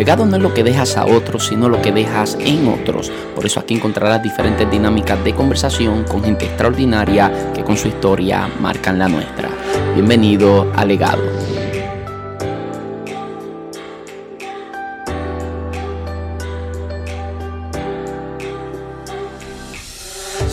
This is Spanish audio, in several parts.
Legado no es lo que dejas a otros, sino lo que dejas en otros. Por eso aquí encontrarás diferentes dinámicas de conversación con gente extraordinaria que con su historia marcan la nuestra. Bienvenido a Legado.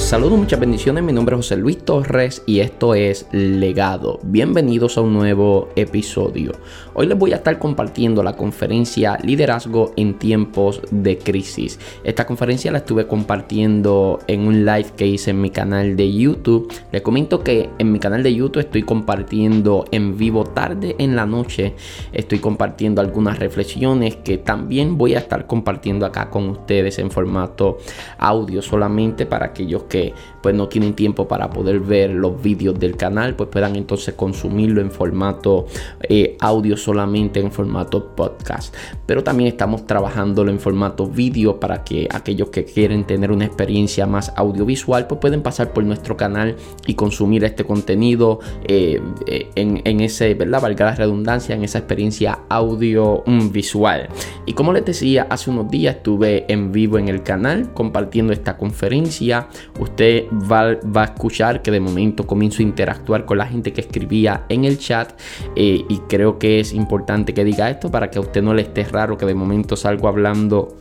Saludos, muchas bendiciones. Mi nombre es José Luis Torres y esto es Legado. Bienvenidos a un nuevo episodio. Hoy les voy a estar compartiendo la conferencia Liderazgo en tiempos de crisis. Esta conferencia la estuve compartiendo en un live que hice en mi canal de YouTube. Les comento que en mi canal de YouTube estoy compartiendo en vivo tarde en la noche. Estoy compartiendo algunas reflexiones que también voy a estar compartiendo acá con ustedes en formato audio solamente para aquellos que pues no tienen tiempo para poder ver los vídeos del canal, pues puedan entonces consumirlo en formato eh, audio solamente, en formato podcast. Pero también estamos trabajándolo en formato vídeo para que aquellos que quieren tener una experiencia más audiovisual, pues pueden pasar por nuestro canal y consumir este contenido eh, eh, en, ese, ¿verdad? Valga la redundancia, en esa experiencia audiovisual. Y como les decía, hace unos días estuve en vivo en el canal compartiendo esta conferencia usted va, a escuchar que de momento comienzo a interactuar con la gente que escribía en el chat eh, y creo que es importante que diga esto para que a usted no le esté raro que de momento salgo hablando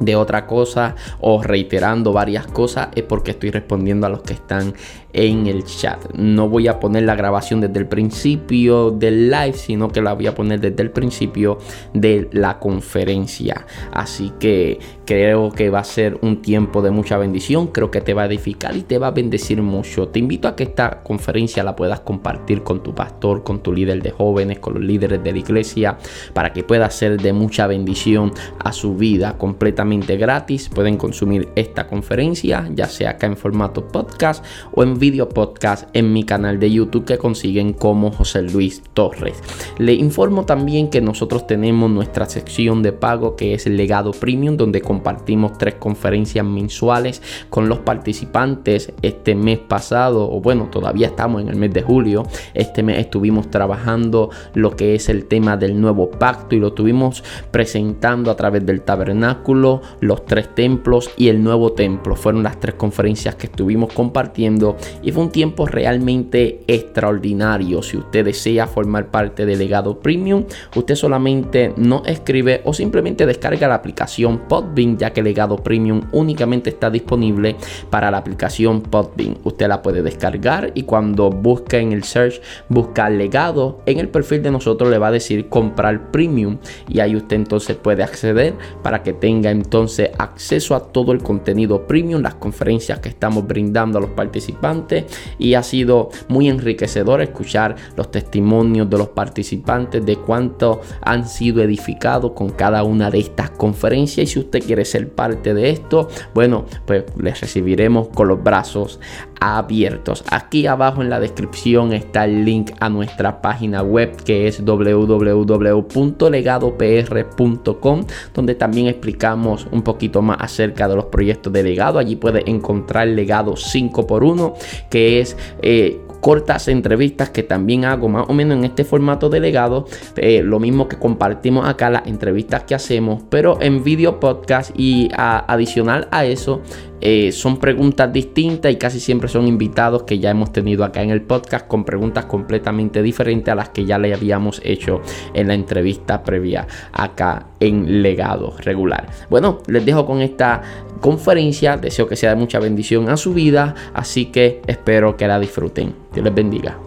de otra cosa o reiterando varias cosas es porque estoy respondiendo a los que están en el chat. No voy a poner la grabación desde el principio del live, sino que la voy a poner desde el principio de la conferencia. Así que creo que va a ser un tiempo de mucha bendición. Creo que te va a edificar y te va a bendecir mucho. Te invito a que esta conferencia la puedas compartir con tu pastor, con tu líder de jóvenes, con los líderes de la iglesia, para que pueda ser de mucha bendición a su vida completamente gratis. Pueden consumir esta conferencia, ya sea acá en formato podcast o en video podcast en mi canal de YouTube que consiguen como José Luis Torres. Le informo también que nosotros tenemos nuestra sección de pago que es el legado premium donde compartimos tres conferencias mensuales con los participantes este mes pasado o bueno todavía estamos en el mes de julio este mes estuvimos trabajando lo que es el tema del nuevo pacto y lo estuvimos presentando a través del tabernáculo los tres templos y el nuevo templo fueron las tres conferencias que estuvimos compartiendo y fue un tiempo realmente extraordinario. Si usted desea formar parte del legado premium, usted solamente no escribe o simplemente descarga la aplicación Podbean, ya que legado premium únicamente está disponible para la aplicación Podbean. Usted la puede descargar y cuando busque en el search, busca legado, en el perfil de nosotros le va a decir comprar premium y ahí usted entonces puede acceder para que tenga entonces acceso a todo el contenido premium, las conferencias que estamos brindando a los participantes y ha sido muy enriquecedor escuchar los testimonios de los participantes de cuánto han sido edificados con cada una de estas conferencias. Y si usted quiere ser parte de esto, bueno, pues les recibiremos con los brazos abiertos. Aquí abajo en la descripción está el link a nuestra página web que es www.legadopr.com donde también explicamos un poquito más acerca de los proyectos de legado. Allí puede encontrar legado 5x1 que es eh, cortas entrevistas que también hago más o menos en este formato delegado. Eh, lo mismo que compartimos acá las entrevistas que hacemos, pero en video podcast y adicional a eso eh, son preguntas distintas y casi siempre son invitados que ya hemos tenido acá en el podcast con preguntas completamente diferentes a las que ya le habíamos hecho en la entrevista previa acá en legado regular. Bueno, les dejo con esta conferencia, deseo que sea de mucha bendición a su vida, así que espero que la disfruten. Dios les bendiga.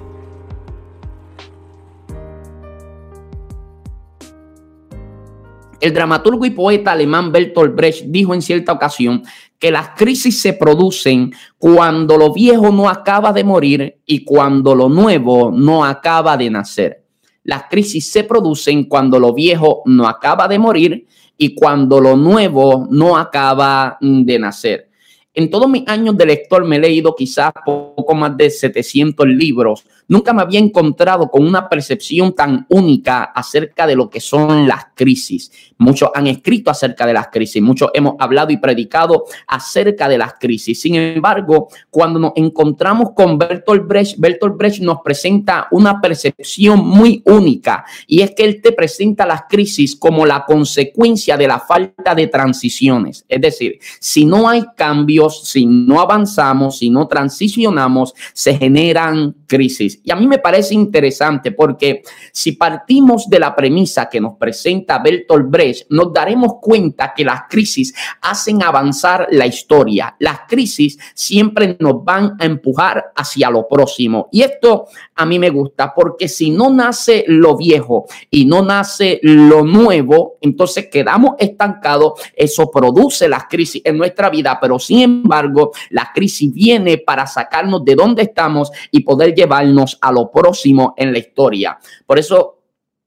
El dramaturgo y poeta alemán Bertolt Brecht dijo en cierta ocasión que las crisis se producen cuando lo viejo no acaba de morir y cuando lo nuevo no acaba de nacer. Las crisis se producen cuando lo viejo no acaba de morir y cuando lo nuevo no acaba de nacer. En todos mis años de lector me he leído quizás poco más de 700 libros Nunca me había encontrado con una percepción tan única acerca de lo que son las crisis. Muchos han escrito acerca de las crisis, muchos hemos hablado y predicado acerca de las crisis. Sin embargo, cuando nos encontramos con Bertolt Brecht, Bertolt Brecht nos presenta una percepción muy única y es que él te presenta las crisis como la consecuencia de la falta de transiciones. Es decir, si no hay cambios, si no avanzamos, si no transicionamos, se generan crisis. Y a mí me parece interesante porque si partimos de la premisa que nos presenta Bertolt Brecht, nos daremos cuenta que las crisis hacen avanzar la historia. Las crisis siempre nos van a empujar hacia lo próximo. Y esto a mí me gusta porque si no nace lo viejo y no nace lo nuevo, entonces quedamos estancados. Eso produce las crisis en nuestra vida, pero sin embargo, la crisis viene para sacarnos de donde estamos y poder llevarnos a lo próximo en la historia. Por eso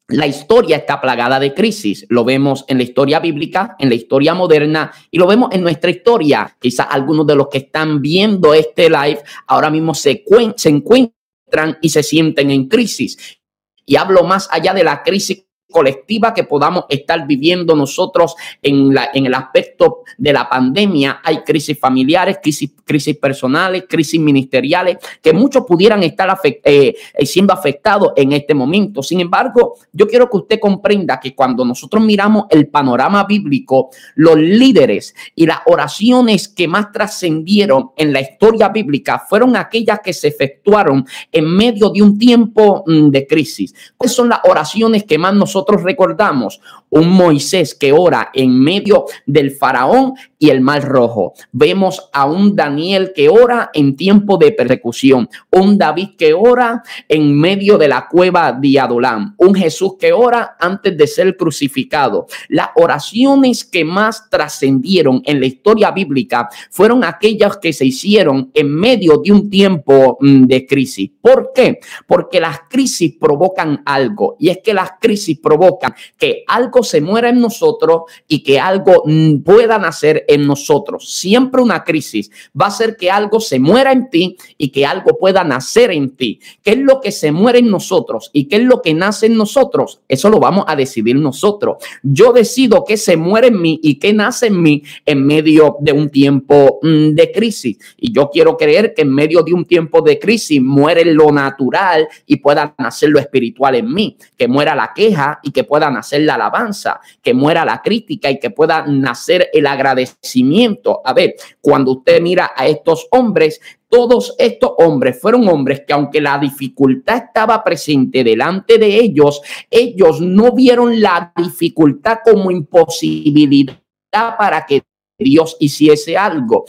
la historia está plagada de crisis. Lo vemos en la historia bíblica, en la historia moderna y lo vemos en nuestra historia. Quizás algunos de los que están viendo este live ahora mismo se, se encuentran y se sienten en crisis. Y hablo más allá de la crisis colectiva que podamos estar viviendo nosotros en, la, en el aspecto de la pandemia. Hay crisis familiares, crisis, crisis personales, crisis ministeriales, que muchos pudieran estar eh, eh, siendo afectados en este momento. Sin embargo, yo quiero que usted comprenda que cuando nosotros miramos el panorama bíblico, los líderes y las oraciones que más trascendieron en la historia bíblica fueron aquellas que se efectuaron en medio de un tiempo mm, de crisis. ¿Cuáles son las oraciones que más nosotros recordamos un Moisés que ora en medio del faraón y el mar rojo. Vemos a un Daniel que ora en tiempo de persecución, un David que ora en medio de la cueva de Adulam, un Jesús que ora antes de ser crucificado. Las oraciones que más trascendieron en la historia bíblica fueron aquellas que se hicieron en medio de un tiempo mm, de crisis. ¿Por qué? Porque las crisis provocan algo y es que las crisis provocan que algo se muera en nosotros y que algo mm, pueda nacer en nosotros. Siempre una crisis va a hacer que algo se muera en ti y que algo pueda nacer en ti. ¿Qué es lo que se muere en nosotros y qué es lo que nace en nosotros? Eso lo vamos a decidir nosotros. Yo decido qué se muere en mí y qué nace en mí en medio de un tiempo mm, de crisis. Y yo quiero creer que en medio de un tiempo de crisis muere lo natural y pueda nacer lo espiritual en mí, que muera la queja y que pueda nacer la alabanza, que muera la crítica y que pueda nacer el agradecimiento. A ver, cuando usted mira a estos hombres, todos estos hombres fueron hombres que aunque la dificultad estaba presente delante de ellos, ellos no vieron la dificultad como imposibilidad para que Dios hiciese algo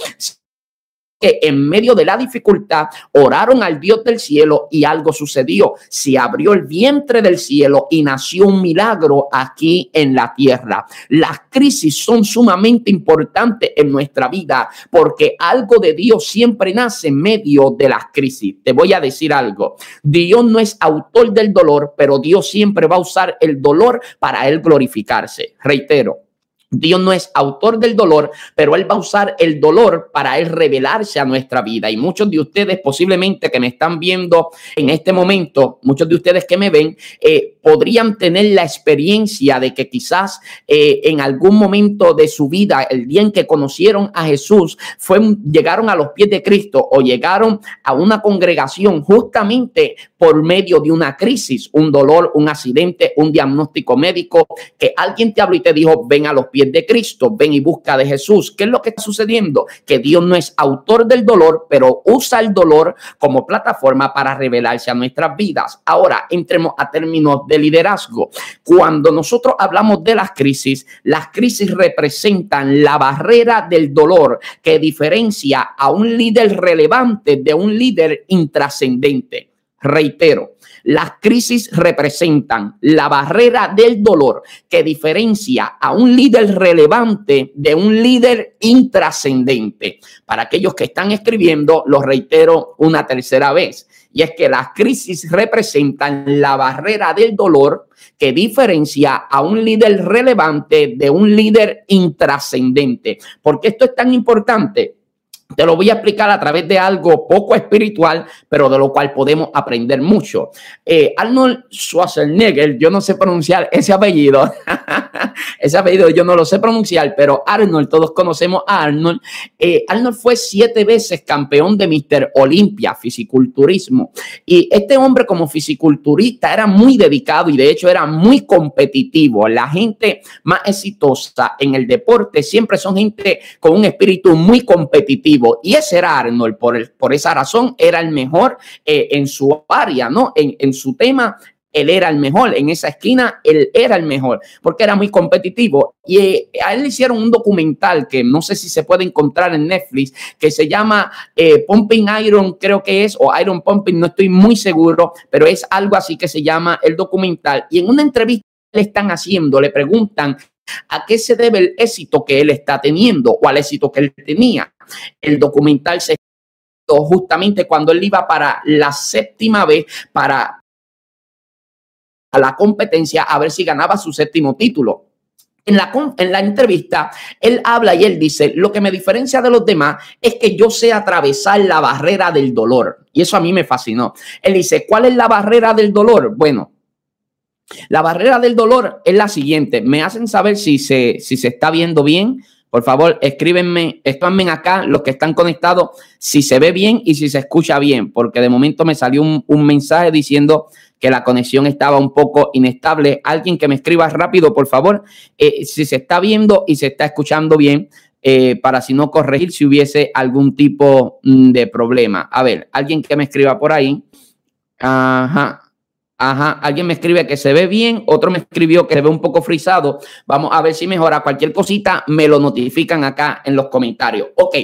en medio de la dificultad oraron al Dios del cielo y algo sucedió. Se abrió el vientre del cielo y nació un milagro aquí en la tierra. Las crisis son sumamente importantes en nuestra vida porque algo de Dios siempre nace en medio de las crisis. Te voy a decir algo. Dios no es autor del dolor, pero Dios siempre va a usar el dolor para él glorificarse. Reitero, Dios no es autor del dolor, pero Él va a usar el dolor para Él revelarse a nuestra vida. Y muchos de ustedes posiblemente que me están viendo en este momento, muchos de ustedes que me ven, eh, podrían tener la experiencia de que quizás eh, en algún momento de su vida, el día en que conocieron a Jesús, fue, llegaron a los pies de Cristo o llegaron a una congregación justamente por medio de una crisis, un dolor, un accidente, un diagnóstico médico, que alguien te habló y te dijo, ven a los pies de Cristo, ven y busca de Jesús. ¿Qué es lo que está sucediendo? Que Dios no es autor del dolor, pero usa el dolor como plataforma para revelarse a nuestras vidas. Ahora, entremos a términos de liderazgo. Cuando nosotros hablamos de las crisis, las crisis representan la barrera del dolor que diferencia a un líder relevante de un líder intrascendente. Reitero, las crisis representan la barrera del dolor que diferencia a un líder relevante de un líder intrascendente. Para aquellos que están escribiendo, lo reitero una tercera vez. Y es que las crisis representan la barrera del dolor que diferencia a un líder relevante de un líder intrascendente. ¿Por qué esto es tan importante? Te lo voy a explicar a través de algo poco espiritual, pero de lo cual podemos aprender mucho. Eh, Arnold Schwarzenegger, yo no sé pronunciar ese apellido. ese apellido yo no lo sé pronunciar, pero Arnold, todos conocemos a Arnold. Eh, Arnold fue siete veces campeón de Mister Olympia, fisiculturismo. Y este hombre como fisiculturista era muy dedicado y de hecho era muy competitivo. La gente más exitosa en el deporte siempre son gente con un espíritu muy competitivo y ese era Arnold, por, por esa razón era el mejor eh, en su área, ¿no? En, en su tema, él era el mejor, en esa esquina él era el mejor, porque era muy competitivo. Y eh, a él le hicieron un documental que no sé si se puede encontrar en Netflix, que se llama eh, Pumping Iron, creo que es, o Iron Pumping, no estoy muy seguro, pero es algo así que se llama el documental. Y en una entrevista le están haciendo, le preguntan a qué se debe el éxito que él está teniendo o al éxito que él tenía. El documental se justamente cuando él iba para la séptima vez para la competencia a ver si ganaba su séptimo título. En la, en la entrevista, él habla y él dice, lo que me diferencia de los demás es que yo sé atravesar la barrera del dolor. Y eso a mí me fascinó. Él dice, ¿cuál es la barrera del dolor? Bueno, la barrera del dolor es la siguiente. Me hacen saber si se, si se está viendo bien. Por favor, escríbenme, escríbanme acá los que están conectados si se ve bien y si se escucha bien, porque de momento me salió un, mensaje diciendo que la conexión estaba un poco inestable. Alguien que me escriba rápido, por favor, eh, si se está viendo y se está escuchando bien, eh, para si no corregir si hubiese algún tipo mm, de problema. A ver, alguien que me escriba por ahí. Ajá. Ajá, alguien me escribe que se ve bien, otro me escribió que se ve un poco frisado. Vamos a ver si mejora. Cualquier cosita me lo notifican acá en los comentarios. Ok,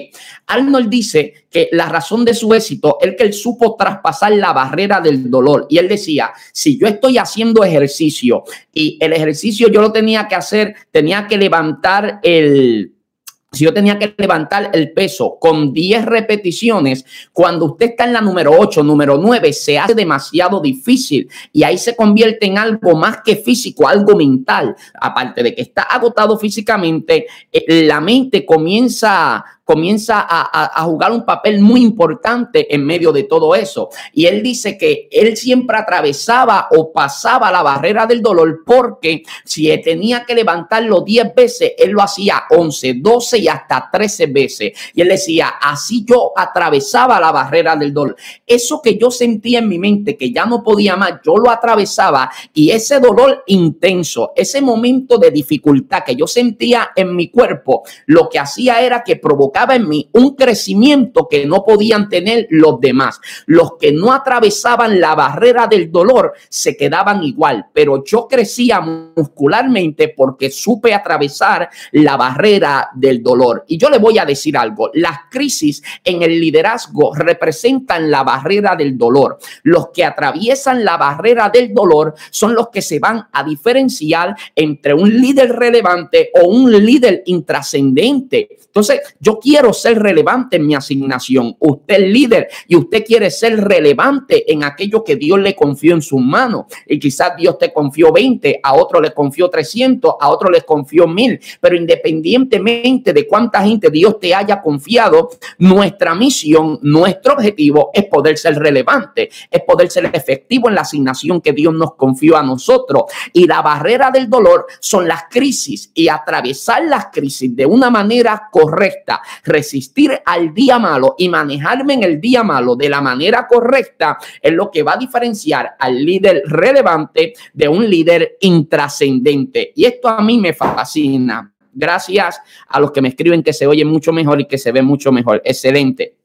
Arnold dice que la razón de su éxito es que él supo traspasar la barrera del dolor. Y él decía, si yo estoy haciendo ejercicio y el ejercicio yo lo tenía que hacer, tenía que levantar el si yo tenía que levantar el peso con 10 repeticiones, cuando usted está en la número 8, número 9, se hace demasiado difícil y ahí se convierte en algo más que físico, algo mental. Aparte de que está agotado físicamente, eh, la mente comienza comienza a, jugar un papel muy importante en medio de todo eso. Y él dice que él siempre atravesaba o pasaba la barrera del dolor porque si tenía que levantarlo 10 veces, él lo hacía 11, 12 y hasta 13 veces. Y él decía, así yo atravesaba la barrera del dolor. Eso que yo sentía en mi mente, que ya no podía más, yo lo atravesaba y ese dolor intenso, ese momento de dificultad que yo sentía en mi cuerpo, lo que hacía era que provocaba en mí un crecimiento que no podían tener los demás. Los que no atravesaban la barrera del dolor se quedaban igual, pero yo crecía muscularmente porque supe atravesar la barrera del dolor. Y yo le voy a decir algo, las crisis en el liderazgo representan la barrera del dolor. Los que atraviesan la barrera del dolor son los que se van a diferenciar entre un líder relevante o un líder intrascendente. Entonces, yo quiero ser relevante en mi asignación. Usted es líder y usted quiere ser relevante en aquello que Dios le confió en sus manos. Y quizás Dios te confió 20, a otro le confió 300, a otro le confió 1000. Pero independientemente de cuánta gente Dios te haya confiado, nuestra misión, nuestro objetivo es poder ser relevante, es poder ser efectivo en la asignación que Dios nos confió a nosotros. Y la barrera del dolor son las crisis y atravesar las crisis de una manera correcta, resistir al día malo y manejarme en el día malo de la manera correcta es lo que va a diferenciar al líder relevante de un líder intrascendente. Y esto a mí me fascina. Gracias a los que me escriben que se oye mucho mejor y que se ve mucho mejor. Excelente.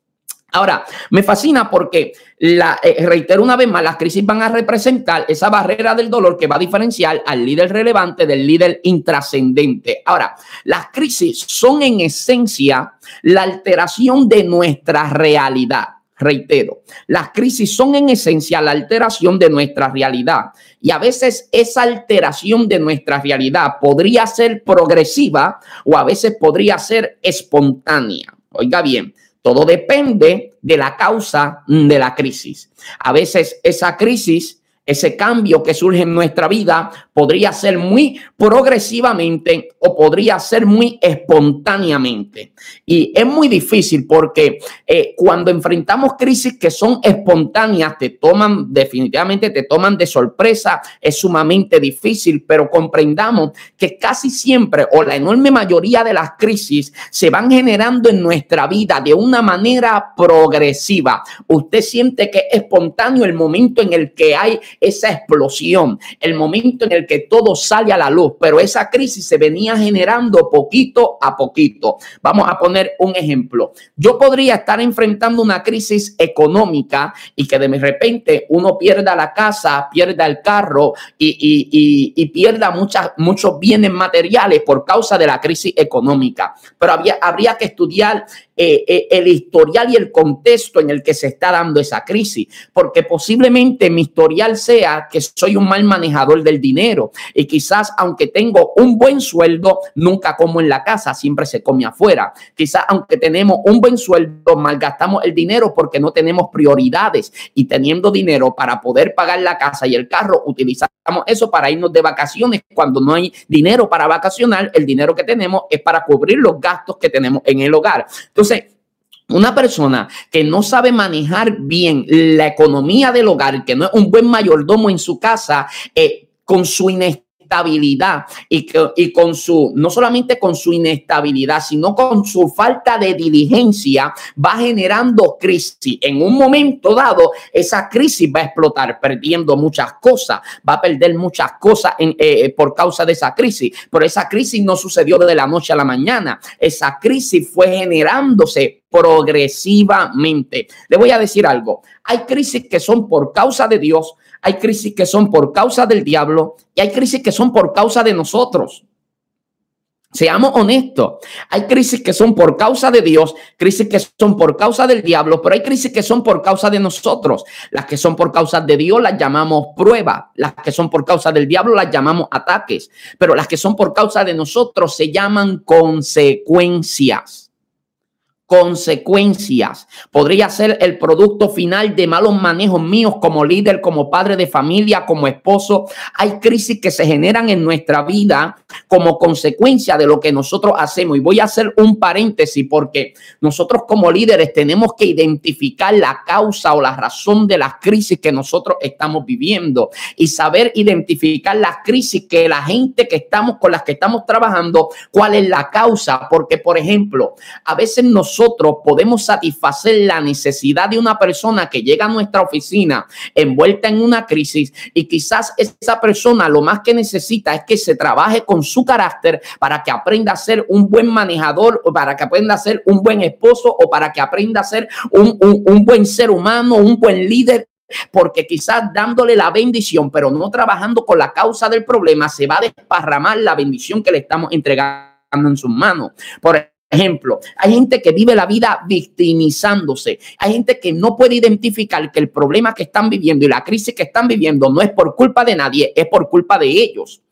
Ahora, me fascina porque, eh, reitero una vez más, las crisis van a representar esa barrera del dolor que va a diferenciar al líder relevante del líder intrascendente. Ahora, las crisis son en esencia la alteración de nuestra realidad. Reitero, las crisis son en esencia la alteración de nuestra realidad y a veces esa alteración de nuestra realidad podría ser progresiva o a veces podría ser espontánea. Oiga bien, todo depende de la causa de la crisis. A veces esa crisis ese cambio que surge en nuestra vida podría ser muy progresivamente o podría ser muy espontáneamente. Y es muy difícil porque eh, cuando enfrentamos crisis que son espontáneas, te toman definitivamente, te toman de sorpresa, es sumamente difícil, pero comprendamos que casi siempre o la enorme mayoría de las crisis se van generando en nuestra vida de una manera progresiva. Usted siente que es espontáneo el momento en el que hay esa explosión, el momento en el que todo sale a la luz, pero esa crisis se venía generando poquito a poquito. Vamos a poner un ejemplo. Yo podría estar enfrentando una crisis económica y que de repente uno pierda la casa, pierda el carro y, pierda muchas, muchos bienes materiales por causa de la crisis económica. Pero había, habría que estudiar eh, eh, el historial y el contexto en el que se está dando esa crisis, porque posiblemente mi historial sea que soy un mal manejador del dinero y quizás aunque tengo un buen sueldo, nunca como en la casa, siempre se come afuera. Quizás aunque tenemos un buen sueldo, malgastamos el dinero porque no tenemos prioridades y teniendo dinero para poder pagar la casa y el carro, utilizamos eso para irnos de vacaciones. Cuando no hay dinero para vacacionar, el dinero que tenemos es para cubrir los gastos que tenemos en el hogar. Una persona que no sabe manejar bien la economía del hogar, que no es un buen mayordomo en su casa, eh, con su inestabilidad, inestabilidad y, y con su, no solamente con su inestabilidad, sino con su falta de diligencia, va generando crisis. En un momento dado, esa crisis va a explotar, perdiendo muchas cosas, va a perder muchas cosas en, eh, por causa de esa crisis. Pero esa crisis no sucedió de la noche a la mañana. Esa crisis fue generándose progresivamente. Le voy a decir algo. Hay crisis que son por causa de Dios, hay crisis que son por causa del diablo y hay crisis que son por causa de nosotros. Seamos honestos, hay crisis que son por causa de Dios, crisis que son por causa del diablo, pero hay crisis que son por causa de nosotros. Las que son por causa de Dios las llamamos prueba, las que son por causa del diablo las llamamos ataques, pero las que son por causa de nosotros se llaman consecuencias consecuencias. Podría ser el producto final de malos manejos míos como líder, como padre de familia, como esposo. Hay crisis que se generan en nuestra vida como consecuencia de lo que nosotros hacemos. Y voy a hacer un paréntesis porque nosotros como líderes tenemos que identificar la causa o la razón de las crisis que nosotros estamos viviendo y saber identificar las crisis que la gente que estamos con las que estamos trabajando, cuál es la causa. Porque, por ejemplo, a veces nosotros nosotros podemos satisfacer la necesidad de una persona que llega a nuestra oficina envuelta en una crisis y quizás esa persona lo más que necesita es que se trabaje con su carácter para que aprenda a ser un buen manejador o para que aprenda a ser un buen esposo o para que aprenda a ser un, un buen ser humano, un buen líder porque quizás dándole la bendición, pero no trabajando con la causa del problema, se va a desparramar la bendición que le estamos entregando en sus manos. Por ejemplo, hay gente que vive la vida victimizándose. Hay gente que no puede identificar que el problema que están viviendo y la crisis que están viviendo no es por culpa de nadie, es por culpa de ellos.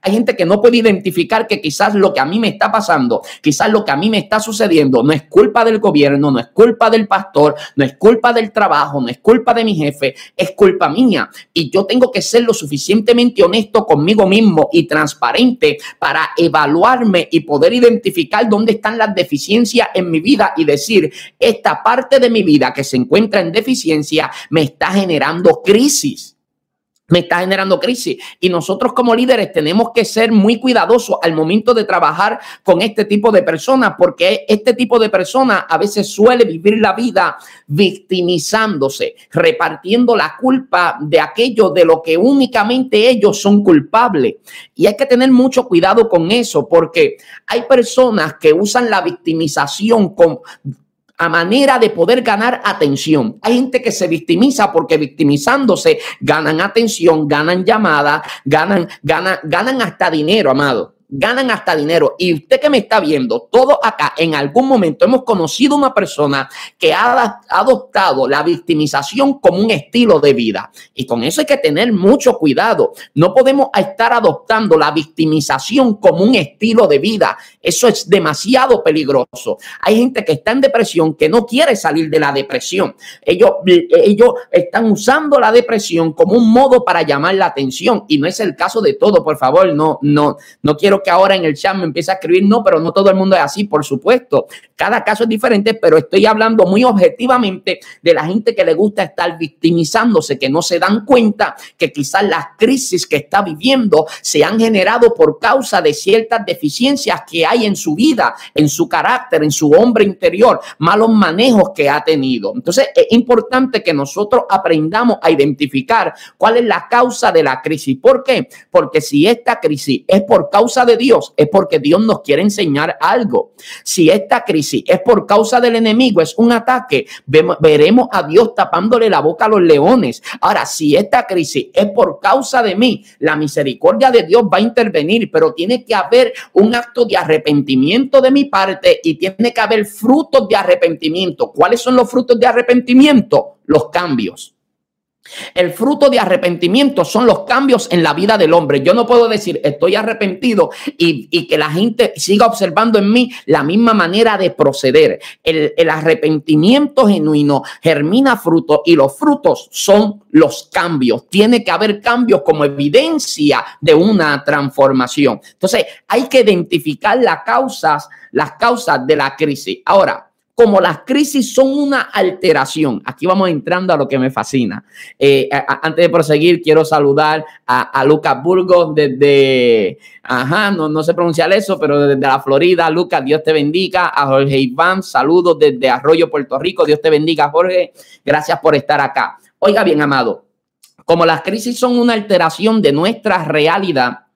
Hay gente que no puede identificar que quizás lo que a mí me está pasando, quizás lo que a mí me está sucediendo no es culpa del gobierno, no es culpa del pastor, no es culpa del trabajo, no es culpa de mi jefe, es culpa mía. Y yo tengo que ser lo suficientemente honesto conmigo mismo y transparente para evaluarme y poder identificar dónde están las deficiencias en mi vida y decir, esta parte de mi vida que se encuentra en deficiencia me está generando crisis me está generando crisis. Y nosotros como líderes tenemos que ser muy cuidadosos al momento de trabajar con este tipo de personas, porque este tipo de personas a veces suele vivir la vida victimizándose, repartiendo la culpa de aquello de lo que únicamente ellos son culpables. Y hay que tener mucho cuidado con eso, porque hay personas que usan la victimización con, a manera de poder ganar atención. Hay gente que se victimiza porque victimizándose ganan atención, ganan llamadas, ganan, ganan, ganan hasta dinero, amado. ganan hasta dinero. Y usted que me está viendo, todo acá, en algún momento hemos conocido una persona que ha adoptado la victimización como un estilo de vida. Y con eso hay que tener mucho cuidado. No podemos estar adoptando la victimización como un estilo de vida. Eso es demasiado peligroso. Hay gente que está en depresión que no quiere salir de la depresión. Ellos, ellos están usando la depresión como un modo para llamar la atención y no es el caso de todo, por favor, no, no, no quiero que ahora en el chat me empiece a escribir, no, pero no todo el mundo es así, por supuesto. Cada caso es diferente, pero estoy hablando muy objetivamente de la gente que le gusta estar victimizándose, que no se dan cuenta que quizás las crisis que está viviendo se han generado por causa de ciertas deficiencias que hay en su vida, en su carácter, en su hombre interior, malos manejos que ha tenido. Entonces, es importante que nosotros aprendamos a identificar cuál es la causa de la crisis. ¿Por qué? Porque si esta crisis es por causa de Dios, es porque Dios nos quiere enseñar algo. Si esta crisis es por causa del enemigo, es un ataque, veremos a Dios tapándole la boca a los leones. Ahora, si esta crisis es por causa de mí, la misericordia de Dios va a intervenir, pero tiene que haber un acto de arrepentimiento de mi parte y tiene que haber frutos de arrepentimiento. ¿Cuáles son los frutos de arrepentimiento? Los cambios. El fruto de arrepentimiento son los cambios en la vida del hombre. Yo no puedo decir estoy arrepentido y, que la gente siga observando en mí la misma manera de proceder. El, el arrepentimiento genuino germina frutos y los frutos son los cambios. Tiene que haber cambios como evidencia de una transformación. Entonces hay que identificar las causas, las causas de la crisis. Ahora, como las crisis son una alteración. Aquí vamos entrando a lo que me fascina. Eh, antes de proseguir, quiero saludar a, Lucas Burgos desde, ajá, no, no sé pronunciar eso, pero desde la Florida. Lucas, Dios te bendiga. A Jorge Iván, saludos desde Arroyo, Puerto Rico. Dios te bendiga, Jorge. Gracias por estar acá. Oiga bien, amado, como las crisis son una alteración de nuestra realidad,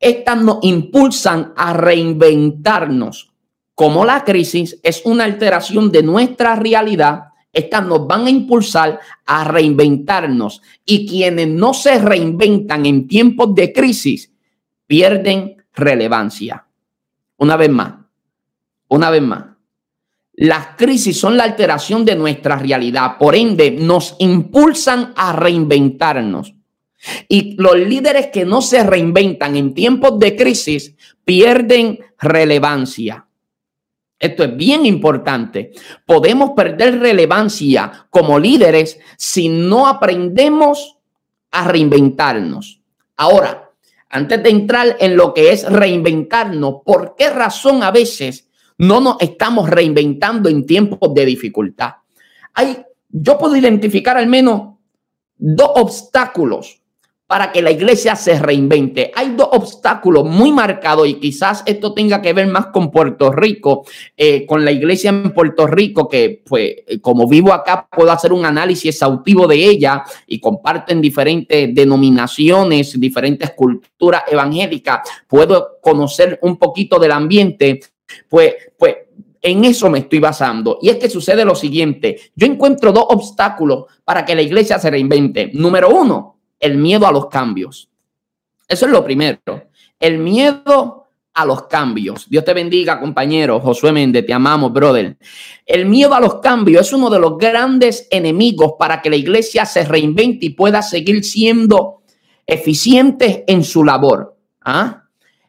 estas nos impulsan a reinventarnos como la crisis es una alteración de nuestra realidad, estas nos van a impulsar a reinventarnos y quienes no se reinventan en tiempos de crisis pierden relevancia. Una vez más, una vez más. Las crisis son la alteración de nuestra realidad, por ende nos impulsan a reinventarnos. Y los líderes que no se reinventan en tiempos de crisis pierden relevancia. Esto es bien importante. Podemos perder relevancia como líderes si no aprendemos a reinventarnos. Ahora, antes de entrar en lo que es reinventarnos, ¿por qué razón a veces no nos estamos reinventando en tiempos de dificultad? Hay, yo puedo identificar al menos dos obstáculos para que la iglesia se reinvente. Hay dos obstáculos muy marcados y quizás esto tenga que ver más con Puerto Rico, eh, con la iglesia en Puerto Rico, que pues eh, como vivo acá puedo hacer un análisis exhaustivo de ella y comparten diferentes denominaciones, diferentes culturas evangélicas, puedo conocer un poquito del ambiente, pues, pues en eso me estoy basando. Y es que sucede lo siguiente, yo encuentro dos obstáculos para que la iglesia se reinvente. Número uno, el miedo a los cambios. Eso es lo primero. El miedo a los cambios. Dios te bendiga, compañero. Josué Méndez, te amamos, brother. El miedo a los cambios es uno de los grandes enemigos para que la iglesia se reinvente y pueda seguir siendo eficiente en su labor. ¿Ah?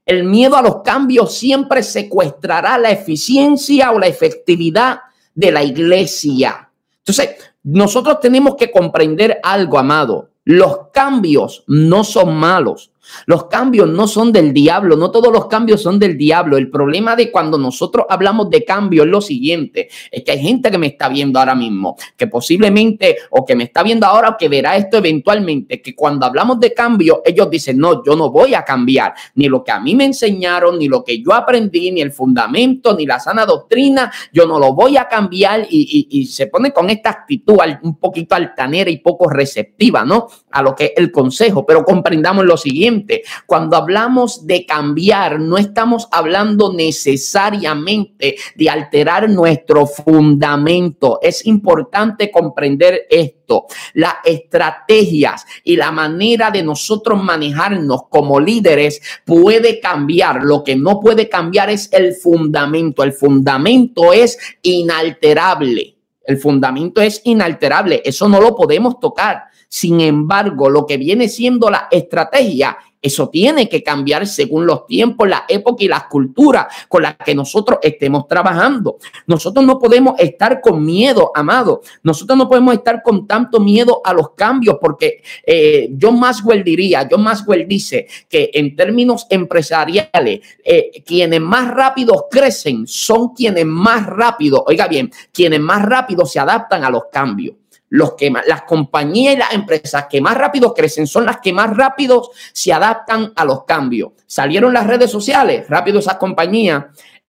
El miedo a los cambios siempre secuestrará la eficiencia o la efectividad de la iglesia. Entonces, nosotros tenemos que comprender algo, amado. Los cambios no son malos. Los cambios no son del diablo, no todos los cambios son del diablo. El problema de cuando nosotros hablamos de cambio es lo siguiente, es que hay gente que me está viendo ahora mismo, que posiblemente o que me está viendo ahora o que verá esto eventualmente, que cuando hablamos de cambio, ellos dicen, no, yo no voy a cambiar, ni lo que a mí me enseñaron, ni lo que yo aprendí, ni el fundamento, ni la sana doctrina, yo no lo voy a cambiar y, y se pone con esta actitud un poquito altanera y poco receptiva, ¿no? A lo que es el consejo, pero comprendamos lo siguiente cuando hablamos de cambiar, no estamos hablando necesariamente de alterar nuestro fundamento. Es importante comprender esto. Las estrategias y la manera de nosotros manejarnos como líderes puede cambiar. Lo que no puede cambiar es el fundamento. El fundamento es inalterable. El fundamento es inalterable. Eso no lo podemos tocar. Sin embargo, lo que viene siendo la estrategia, eso tiene que cambiar según los tiempos, la época y las culturas con las que nosotros estemos trabajando. Nosotros no podemos estar con miedo, amado. Nosotros no podemos estar con tanto miedo a los cambios porque eh, John Maxwell diría, John Maxwell dice que en términos empresariales, eh, quienes más rápido crecen son quienes más rápido, oiga bien, quienes más rápido se adaptan a los cambios los que las compañías y las empresas que más rápido crecen son las que más rápido se adaptan a los cambios. Salieron las redes sociales, rápido esas compañías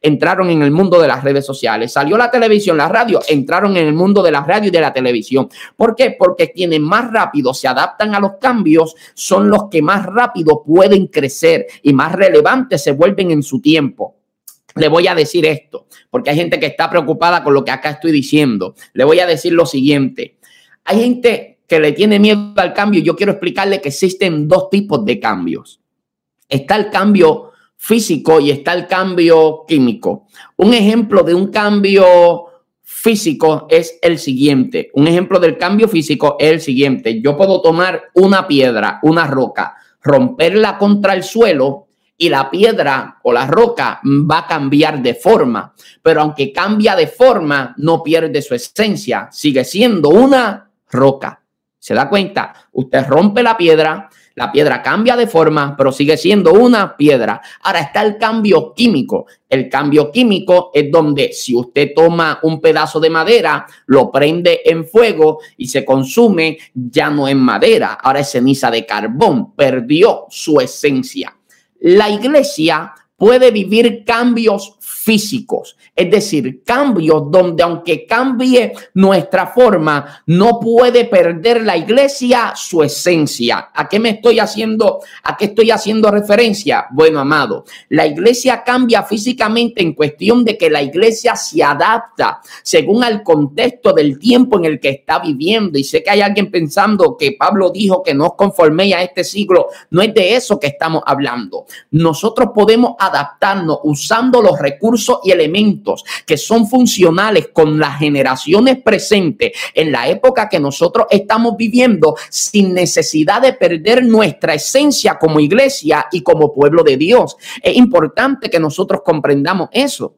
entraron en el mundo de las redes sociales. Salió la televisión, la radio, entraron en el mundo de la radio y de la televisión. ¿Por qué? Porque quienes más rápido se adaptan a los cambios son los que más rápido pueden crecer y más relevantes se vuelven en su tiempo. Le voy a decir esto, porque hay gente que está preocupada con lo que acá estoy diciendo. Le voy a decir lo siguiente. Hay gente que le tiene miedo al cambio. Yo quiero explicarle que existen dos tipos de cambios. Está el cambio físico y está el cambio químico. Un ejemplo de un cambio físico es el siguiente. Un ejemplo del cambio físico es el siguiente. Yo puedo tomar una piedra, una roca, romperla contra el suelo y la piedra o la roca va a cambiar de forma. Pero aunque cambia de forma, no pierde su esencia. Sigue siendo una roca. ¿Se da cuenta? Usted rompe la piedra, la piedra cambia de forma, pero sigue siendo una piedra. Ahora está el cambio químico. El cambio químico es donde si usted toma un pedazo de madera, lo prende en fuego y se consume, ya no es madera, ahora es ceniza de carbón, perdió su esencia. La iglesia puede vivir cambios físicos, es decir, cambios donde aunque cambie nuestra forma, no puede perder la iglesia su esencia. ¿A qué me estoy haciendo? ¿A qué estoy haciendo referencia? Bueno, amado, la iglesia cambia físicamente en cuestión de que la iglesia se adapta según al contexto del tiempo en el que está viviendo. Y sé que hay alguien pensando que Pablo dijo que no os conforméis a este siglo. No es de eso que estamos hablando. Nosotros podemos adaptarnos usando los recursos y elementos que son funcionales con las generaciones presentes en la época que nosotros estamos viviendo sin necesidad de perder nuestra esencia como iglesia y como pueblo de Dios. Es importante que nosotros comprendamos eso.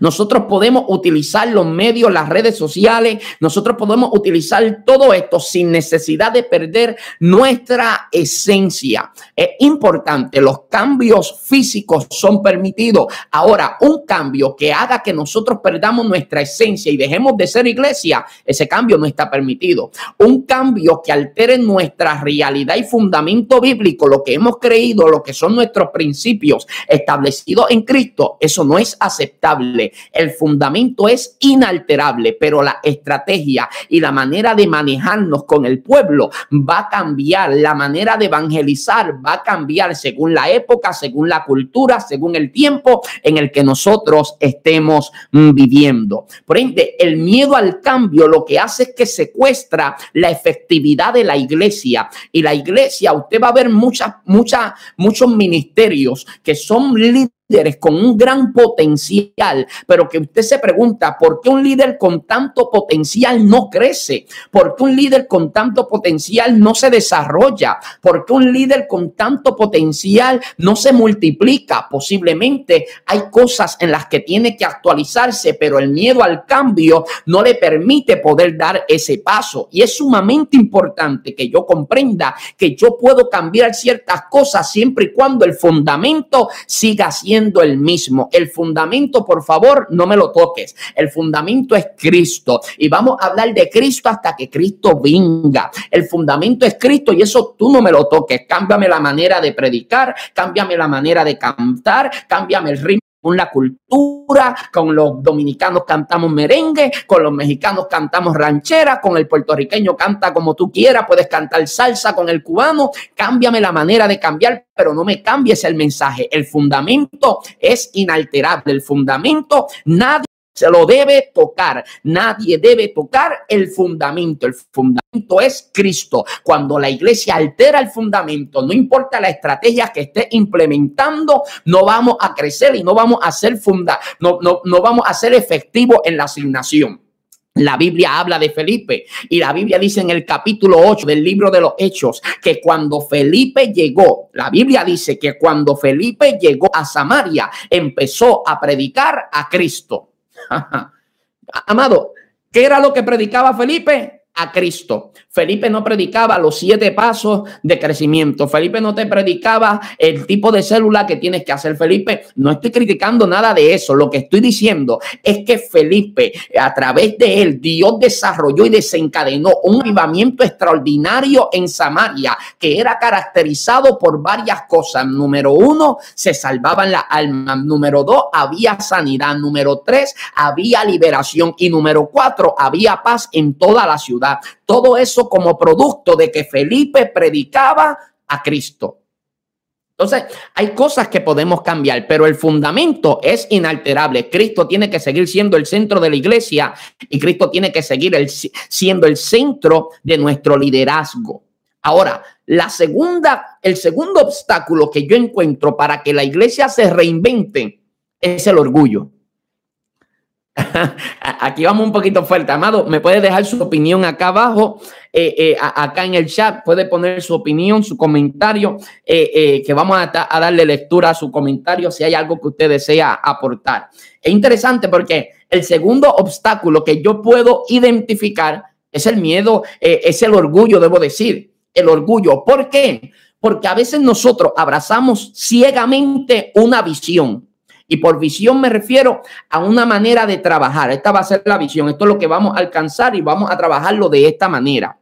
Nosotros podemos utilizar los medios, las redes sociales, nosotros podemos utilizar todo esto sin necesidad de perder nuestra esencia. Es importante, los cambios físicos son permitidos. Ahora, un cambio que haga que nosotros perdamos nuestra esencia y dejemos de ser iglesia, ese cambio no está permitido. Un cambio que altere nuestra realidad y fundamento bíblico, lo que hemos creído, lo que son nuestros principios establecidos en Cristo, eso no es aceptable el fundamento es inalterable, pero la estrategia y la manera de manejarnos con el pueblo va a cambiar. La manera de evangelizar va a cambiar según la época, según la cultura, según el tiempo en el que nosotros estemos mm, viviendo. Por ende, el miedo al cambio lo que hace es que secuestra la efectividad de la iglesia. Y la iglesia, usted va a ver muchas, muchas, muchos ministerios que son líderes con un gran potencial, pero que usted se pregunta, ¿por qué un líder con tanto potencial no crece? ¿Por qué un líder con tanto potencial no se desarrolla? ¿Por qué un líder con tanto potencial no se multiplica? Posiblemente hay cosas en las que tiene que actualizarse, pero el miedo al cambio no le permite poder dar ese paso. Y es sumamente importante que yo comprenda que yo puedo cambiar ciertas cosas siempre y cuando el fundamento siga siendo el mismo. El fundamento, por favor, no me lo toques. El fundamento es Cristo. Y vamos a hablar de Cristo hasta que Cristo venga. El fundamento es Cristo y eso tú no me lo toques. Cámbiame la manera de predicar, cámbiame la manera de cantar, cámbiame el ritmo la cultura, con los dominicanos cantamos merengue, con los mexicanos cantamos ranchera, con el puertorriqueño canta como tú quieras, puedes cantar salsa con el cubano, cámbiame la manera de cambiar, pero no me cambies el mensaje. El fundamento es inalterable, el fundamento nadie se lo debe tocar. Nadie debe tocar el fundamento. El fundamento es Cristo. Cuando la iglesia altera el fundamento, no importa la estrategia que esté implementando, no vamos a crecer y no vamos a ser funda, no, no, no vamos a ser efectivos en la asignación. La Biblia habla de Felipe y la Biblia dice en el capítulo 8 del libro de los Hechos que cuando Felipe llegó, la Biblia dice que cuando Felipe llegó a Samaria, empezó a predicar a Cristo. Amado, ¿qué era lo que predicaba Felipe? A Cristo. Felipe no predicaba los siete pasos de crecimiento. Felipe no te predicaba el tipo de célula que tienes que hacer. Felipe, no estoy criticando nada de eso. Lo que estoy diciendo es que Felipe, a través de él, Dios desarrolló y desencadenó un avivamiento extraordinario en Samaria que era caracterizado por varias cosas. Número uno, se salvaban las almas. Número dos, había sanidad. Número tres, había liberación. Y número cuatro, había paz en toda la ciudad. Todo eso como producto de que Felipe predicaba a Cristo. Entonces, hay cosas que podemos cambiar, pero el fundamento es inalterable. Cristo tiene que seguir siendo el centro de la iglesia y Cristo tiene que seguir siendo el centro de nuestro liderazgo. Ahora, la segunda, el segundo obstáculo que yo encuentro para que la iglesia se reinvente es el orgullo. Aquí vamos un poquito fuerte. Amado, me puede dejar su opinión acá abajo, eh, eh, acá en el chat. Puede poner su opinión, su comentario, eh, que vamos a, a, darle lectura a su comentario si hay algo que usted desea aportar. Es interesante porque el segundo obstáculo que yo puedo identificar es el miedo, es el orgullo, debo decir. El orgullo. ¿Por qué? Porque a veces nosotros abrazamos ciegamente una visión y por visión me refiero a una manera de trabajar. Esta va a ser la visión. Esto es lo que vamos a alcanzar y vamos a trabajarlo de esta manera.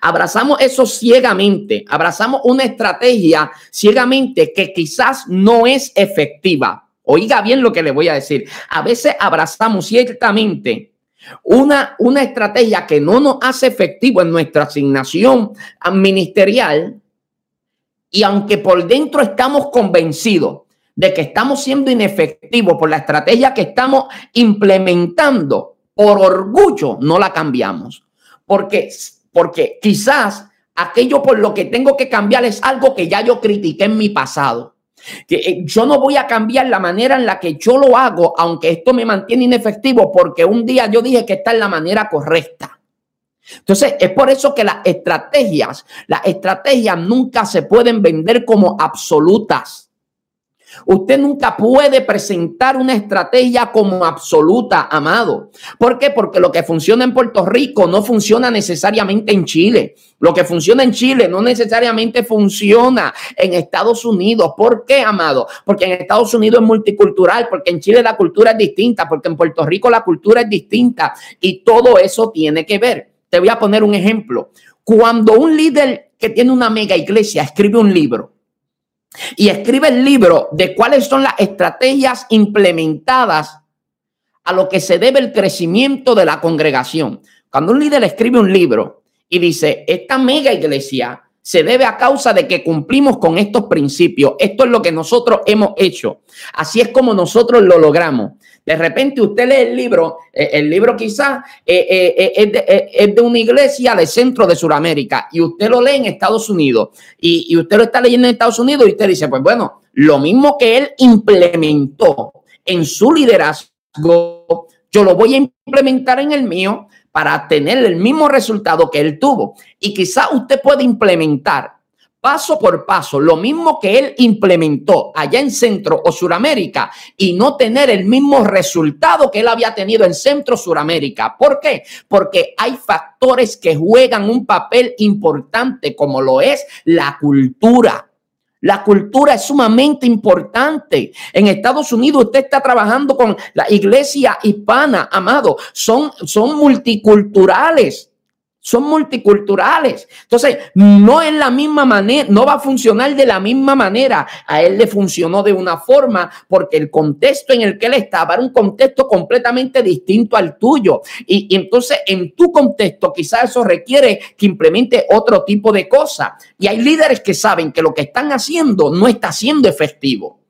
Abrazamos eso ciegamente, abrazamos una estrategia ciegamente que quizás no es efectiva. Oiga bien lo que le voy a decir. A veces abrazamos ciertamente una, una estrategia que no nos hace efectivo en nuestra asignación ministerial y aunque por dentro estamos convencidos de que estamos siendo inefectivos por la estrategia que estamos implementando, por orgullo no la cambiamos. Porque, porque quizás aquello por lo que tengo que cambiar es algo que ya yo critiqué en mi pasado. Que eh, yo no voy a cambiar la manera en la que yo lo hago, aunque esto me mantiene inefectivo, porque un día yo dije que esta es la manera correcta. Entonces, es por eso que las estrategias, las estrategias nunca se pueden vender como absolutas. Usted nunca puede presentar una estrategia como absoluta, amado. ¿Por qué? Porque lo que funciona en Puerto Rico no funciona necesariamente en Chile. Lo que funciona en Chile no necesariamente funciona en Estados Unidos. ¿Por qué, amado? Porque en Estados Unidos es multicultural, porque en Chile la cultura es distinta, porque en Puerto Rico la cultura es distinta y todo eso tiene que ver. Te voy a poner un ejemplo. Cuando un líder que tiene una mega iglesia escribe un libro, y escribe el libro de cuáles son las estrategias implementadas a lo que se debe el crecimiento de la congregación. Cuando un líder escribe un libro y dice, esta mega iglesia se debe a causa de que cumplimos con estos principios. Esto es lo que nosotros hemos hecho. Así es como nosotros lo logramos. De repente usted lee el libro, eh, el libro quizás eh, eh, es, de, una iglesia de centro de Sudamérica y usted lo lee en Estados Unidos y, y usted lo está leyendo en Estados Unidos y usted dice, pues bueno, lo mismo que él implementó en su liderazgo, yo lo voy a implementar en el mío para tener el mismo resultado que él tuvo. Y quizá usted puede implementar paso por paso, lo mismo que él implementó allá en Centro o Suramérica y no tener el mismo resultado que él había tenido en Centro Suramérica. ¿Por qué? Porque hay factores que juegan un papel importante como lo es la cultura. La cultura es sumamente importante. En Estados Unidos usted está trabajando con la iglesia hispana, amado. Son, son multiculturales son multiculturales. Entonces, no es la misma manera, no va a funcionar de la misma manera. A él le funcionó de una forma porque el contexto en el que él estaba era un contexto completamente distinto al tuyo. Y, entonces, en tu contexto, quizás eso requiere que implemente otro tipo de cosas. Y hay líderes que saben que lo que están haciendo no está siendo efectivo.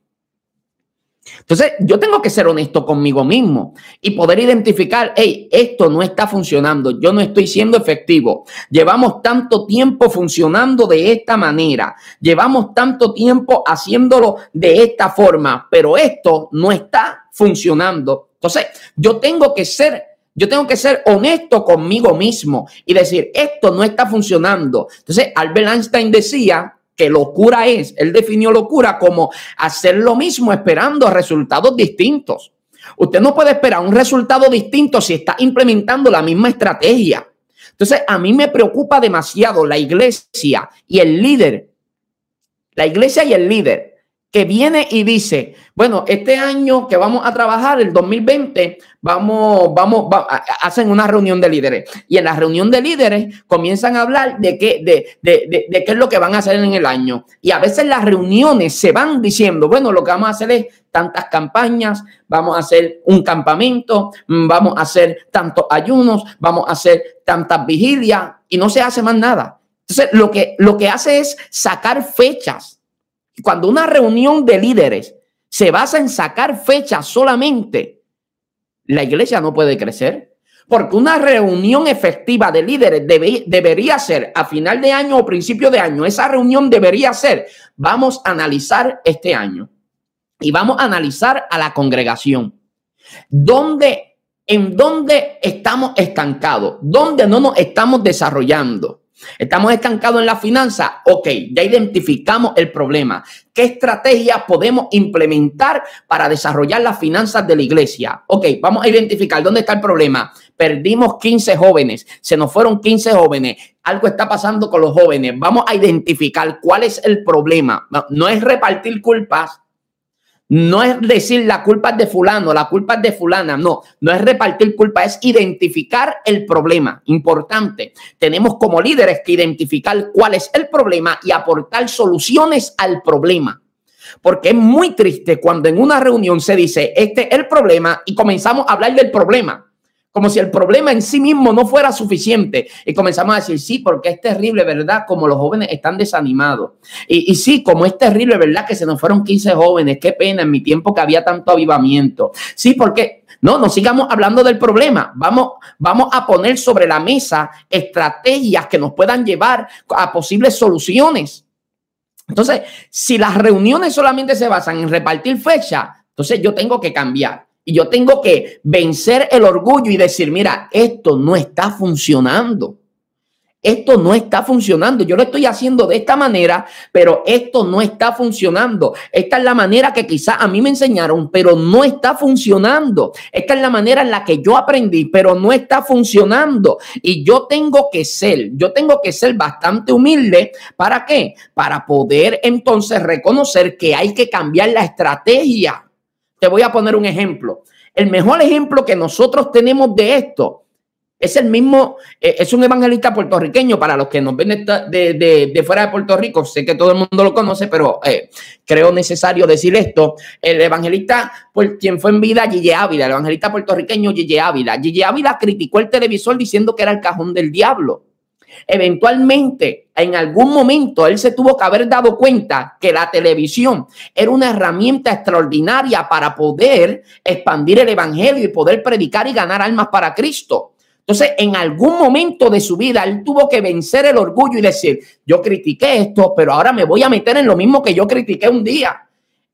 Entonces, yo tengo que ser honesto conmigo mismo y poder identificar, hey, esto no está funcionando, yo no estoy siendo efectivo. Llevamos tanto tiempo funcionando de esta manera, llevamos tanto tiempo haciéndolo de esta forma, pero esto no está funcionando. Entonces, yo tengo que ser yo tengo que ser honesto conmigo mismo y decir, esto no está funcionando. Entonces, Albert Einstein decía que locura es. Él definió locura como hacer lo mismo esperando resultados distintos. Usted no puede esperar un resultado distinto si está implementando la misma estrategia. Entonces, a mí me preocupa demasiado la iglesia y el líder. La iglesia y el líder que viene y dice, bueno, este año que vamos a trabajar, el 2020, vamos, vamos, hacen una reunión de líderes. Y en la reunión de líderes comienzan a hablar de qué, de, de, de, qué es lo que van a hacer en el año. Y a veces las reuniones se van diciendo, bueno, lo que vamos a hacer es tantas campañas, vamos a hacer un campamento, vamos a hacer tantos ayunos, vamos a hacer tantas vigilias y no se hace más nada. Entonces, lo que, lo que hace es sacar fechas cuando una reunión de líderes se basa en sacar fechas solamente, la iglesia no puede crecer. Porque una reunión efectiva de líderes debería ser a final de año o principio de año. Esa reunión debería ser, vamos a analizar este año y vamos a analizar a la congregación. ¿Dónde, en dónde estamos estancados? ¿Dónde no nos estamos desarrollando? Estamos estancados en la finanza. Ok, ya identificamos el problema. ¿Qué estrategia podemos implementar para desarrollar las finanzas de la iglesia? Ok, vamos a identificar dónde está el problema. Perdimos 15 jóvenes, se nos fueron 15 jóvenes. Algo está pasando con los jóvenes. Vamos a identificar cuál es el problema. no es repartir culpas, no es decir la culpa es de fulano, la culpa es de fulana, no, no es repartir culpa, es identificar el problema. Importante, tenemos como líderes que identificar cuál es el problema y aportar soluciones al problema. Porque es muy triste cuando en una reunión se dice, este es el problema y comenzamos a hablar del problema como si el problema en sí mismo no fuera suficiente. Y comenzamos a decir, sí, porque es terrible, ¿verdad? Como los jóvenes están desanimados. Y, y, sí, como es terrible, ¿verdad? Que se nos fueron 15 jóvenes. Qué pena en mi tiempo que había tanto avivamiento. Sí, porque no, no sigamos hablando del problema. Vamos, vamos a poner sobre la mesa estrategias que nos puedan llevar a posibles soluciones. Entonces, si las reuniones solamente se basan en repartir fecha, entonces yo tengo que cambiar. Y yo tengo que vencer el orgullo y decir, mira, esto no está funcionando. Esto no está funcionando. Yo lo estoy haciendo de esta manera, pero esto no está funcionando. Esta es la manera que quizás a mí me enseñaron, pero no está funcionando. Esta es la manera en la que yo aprendí, pero no está funcionando. Y yo tengo que ser, yo tengo que ser bastante humilde. ¿Para qué? Para poder entonces reconocer que hay que cambiar la estrategia. Te voy a poner un ejemplo. El mejor ejemplo que nosotros tenemos de esto es el mismo, eh, es un evangelista puertorriqueño para los que nos ven de, fuera de Puerto Rico. Sé que todo el mundo lo conoce, pero eh, creo necesario decir esto. El evangelista, por quien fue en vida, Gigi Ávila, el evangelista puertorriqueño Gigi Ávila. Gigi Ávila criticó el televisor diciendo que era el cajón del diablo. Eventualmente, en algún momento, él se tuvo que haber dado cuenta que la televisión era una herramienta extraordinaria para poder expandir el evangelio y poder predicar y ganar almas para Cristo. Entonces, en algún momento de su vida, él tuvo que vencer el orgullo y decir, yo critiqué esto, pero ahora me voy a meter en lo mismo que yo critiqué un día.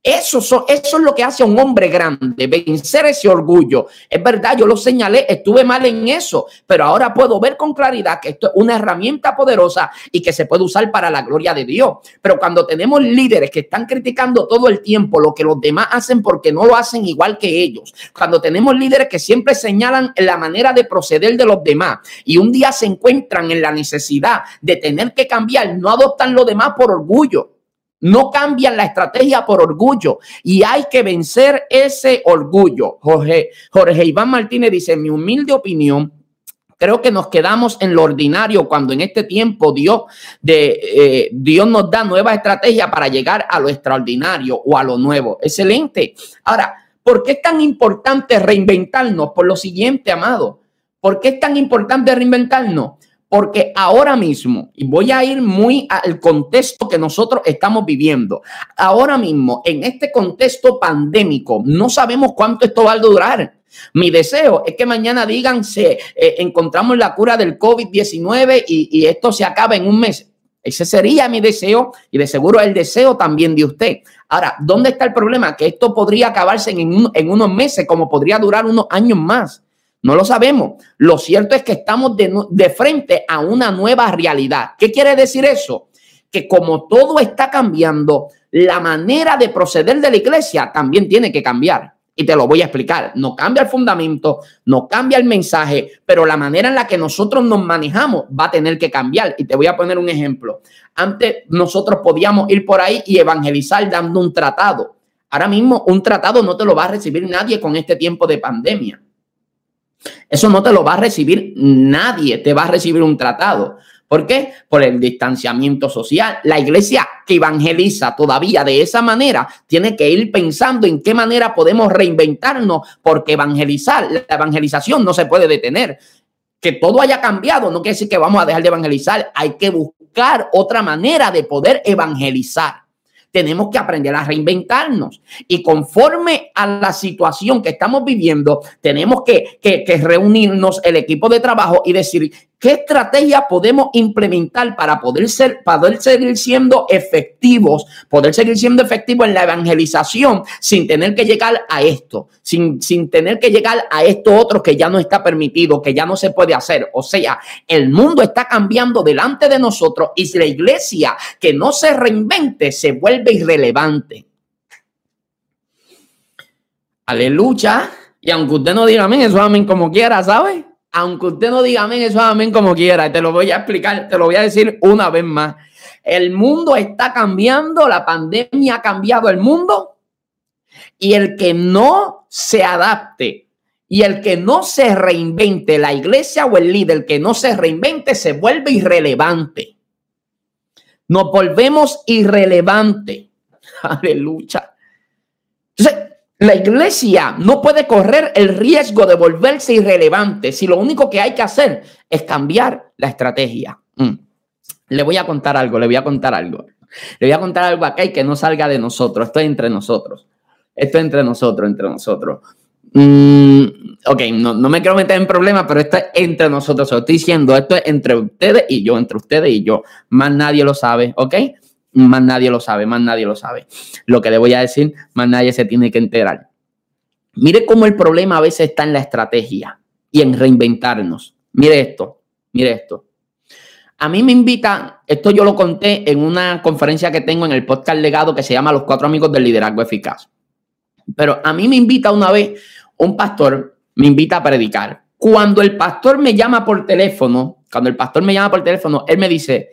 Eso, eso es lo que hace a un hombre grande, vencer ese orgullo. Es verdad, yo lo señalé, estuve mal en eso, pero ahora puedo ver con claridad que esto es una herramienta poderosa y que se puede usar para la gloria de Dios. Pero cuando tenemos líderes que están criticando todo el tiempo lo que los demás hacen porque no lo hacen igual que ellos, cuando tenemos líderes que siempre señalan la manera de proceder de los demás y un día se encuentran en la necesidad de tener que cambiar, no adoptan lo demás por orgullo no cambian la estrategia por orgullo y hay que vencer ese orgullo. Jorge, Jorge Iván Martínez dice, mi humilde opinión, Creo que nos quedamos en lo ordinario cuando en este tiempo Dios, de, eh, Dios nos da nueva estrategia para llegar a lo extraordinario o a lo nuevo. Excelente. Ahora, ¿por qué es tan importante reinventarnos? Por lo siguiente, amado. ¿Por qué es tan importante reinventarnos? Porque ahora mismo, y voy a ir muy al contexto que nosotros estamos viviendo, ahora mismo, en este contexto pandémico, no sabemos cuánto esto va a durar. Mi deseo es que mañana digan, se, eh, encontramos la cura del COVID-19 y, esto se acaba en un mes. Ese sería mi deseo y de seguro el deseo también de usted. Ahora, ¿dónde está el problema? Que esto podría acabarse en, en unos meses, como podría durar unos años más. No lo sabemos. Lo cierto es que estamos de, frente a una nueva realidad. ¿Qué quiere decir eso? Que como todo está cambiando, la manera de proceder de la iglesia también tiene que cambiar y te lo voy a explicar. No cambia el fundamento, no cambia el mensaje, pero la manera en la que nosotros nos manejamos va a tener que cambiar. Y te voy a poner un ejemplo. Antes nosotros podíamos ir por ahí y evangelizar dando un tratado. Ahora mismo un tratado no te lo va a recibir nadie con este tiempo de pandemia. Eso no te lo va a recibir nadie, te va a recibir un tratado. ¿Por qué? Por el distanciamiento social. La iglesia que evangeliza todavía de esa manera tiene que ir pensando en qué manera podemos reinventarnos, porque evangelizar, la evangelización no se puede detener. Que todo haya cambiado no quiere decir que vamos a dejar de evangelizar. Hay que buscar otra manera de poder evangelizar tenemos que aprender a reinventarnos. Y conforme a la situación que estamos viviendo, tenemos que, reunirnos el equipo de trabajo y decir, ¿Qué estrategia podemos implementar para poder, ser, poder seguir siendo efectivos, poder seguir siendo efectivos en la evangelización sin tener que llegar a esto, sin, sin tener que llegar a esto otro que ya no está permitido, que ya no se puede hacer? O sea, el mundo está cambiando delante de nosotros y si la iglesia que no se reinvente se vuelve irrelevante. Aleluya. Y aunque usted no diga amén, eso amén como quiera, ¿sabe? Aunque usted no diga amén, eso amén como quiera. Te lo voy a explicar, te lo voy a decir una vez más. El mundo está cambiando, la pandemia ha cambiado el mundo. Y el que no se adapte y el que no se reinvente, la iglesia o el líder que no se reinvente, se vuelve irrelevante. Nos volvemos irrelevante. Aleluya. Entonces, la iglesia no puede correr el riesgo de volverse irrelevante si lo único que hay que hacer es cambiar la estrategia. Mm. Le voy a contar algo, le voy a contar algo. Le voy a contar algo acá y que no salga de nosotros. Esto es entre nosotros. Esto es entre nosotros, entre nosotros. Mm, ok, no, no, me quiero meter en problemas, pero esto es entre nosotros. estoy diciendo, esto es entre ustedes y yo, entre ustedes y yo. Más nadie lo sabe, ¿ok? Más nadie lo sabe, más nadie lo sabe. Lo que le voy a decir, más nadie se tiene que enterar. Mire cómo el problema a veces está en la estrategia y en reinventarnos. Mire esto, mire esto. A mí me invita, esto yo lo conté en una conferencia que tengo en el podcast legado que se llama Los Cuatro Amigos del Liderazgo Eficaz. Pero a mí me invita una vez un pastor, me invita a predicar. Cuando el pastor me llama por teléfono, cuando el pastor me llama por teléfono, él me dice,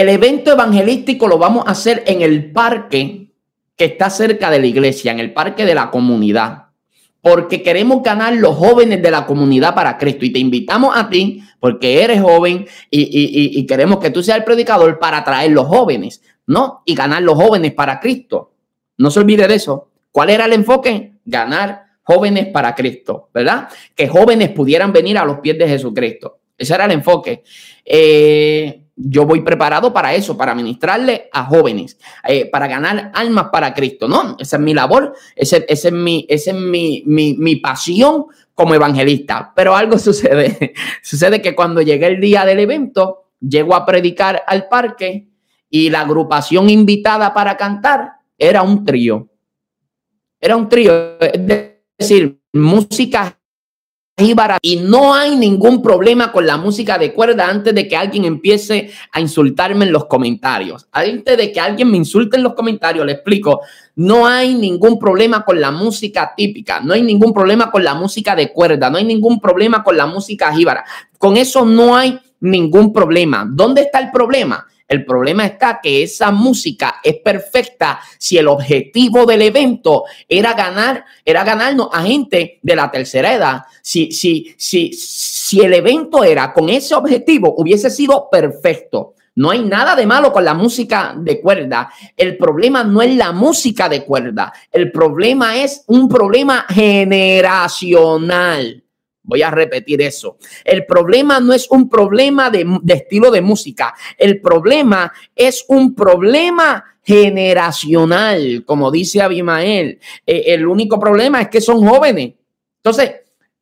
el evento evangelístico lo vamos a hacer en el parque que está cerca de la iglesia, en el parque de la comunidad, porque queremos ganar los jóvenes de la comunidad para Cristo. Y te invitamos a ti, porque eres joven y, queremos que tú seas el predicador para traer los jóvenes, ¿no? Y ganar los jóvenes para Cristo. No se olvide de eso. ¿Cuál era el enfoque? Ganar jóvenes para Cristo, ¿verdad? Que jóvenes pudieran venir a los pies de Jesucristo. Ese era el enfoque. Eh, yo voy preparado para eso, para ministrarle a jóvenes, eh, para ganar almas para Cristo, ¿no? Esa es mi labor, ese, es, mi, es mi, mi, mi, pasión como evangelista. Pero algo sucede, sucede que cuando llegué el día del evento, llego a predicar al parque y la agrupación invitada para cantar era un trío. Era un trío, es decir, música y no hay ningún problema con la música de cuerda antes de que alguien empiece a insultarme en los comentarios. Antes de que alguien me insulte en los comentarios, le explico, no hay ningún problema con la música típica, no hay ningún problema con la música de cuerda, no hay ningún problema con la música jíbara. Con eso no hay ningún problema. ¿Dónde está el problema? El problema está que esa música es perfecta si el objetivo del evento era ganar, era ganarnos a gente de la tercera edad. Si, si, si, si el evento era con ese objetivo, hubiese sido perfecto. No hay nada de malo con la música de cuerda. El problema no es la música de cuerda. El problema es un problema generacional. Voy a repetir eso. El problema no es un problema de, estilo de música. El problema es un problema generacional, como dice Abimael. Eh, el único problema es que son jóvenes. Entonces,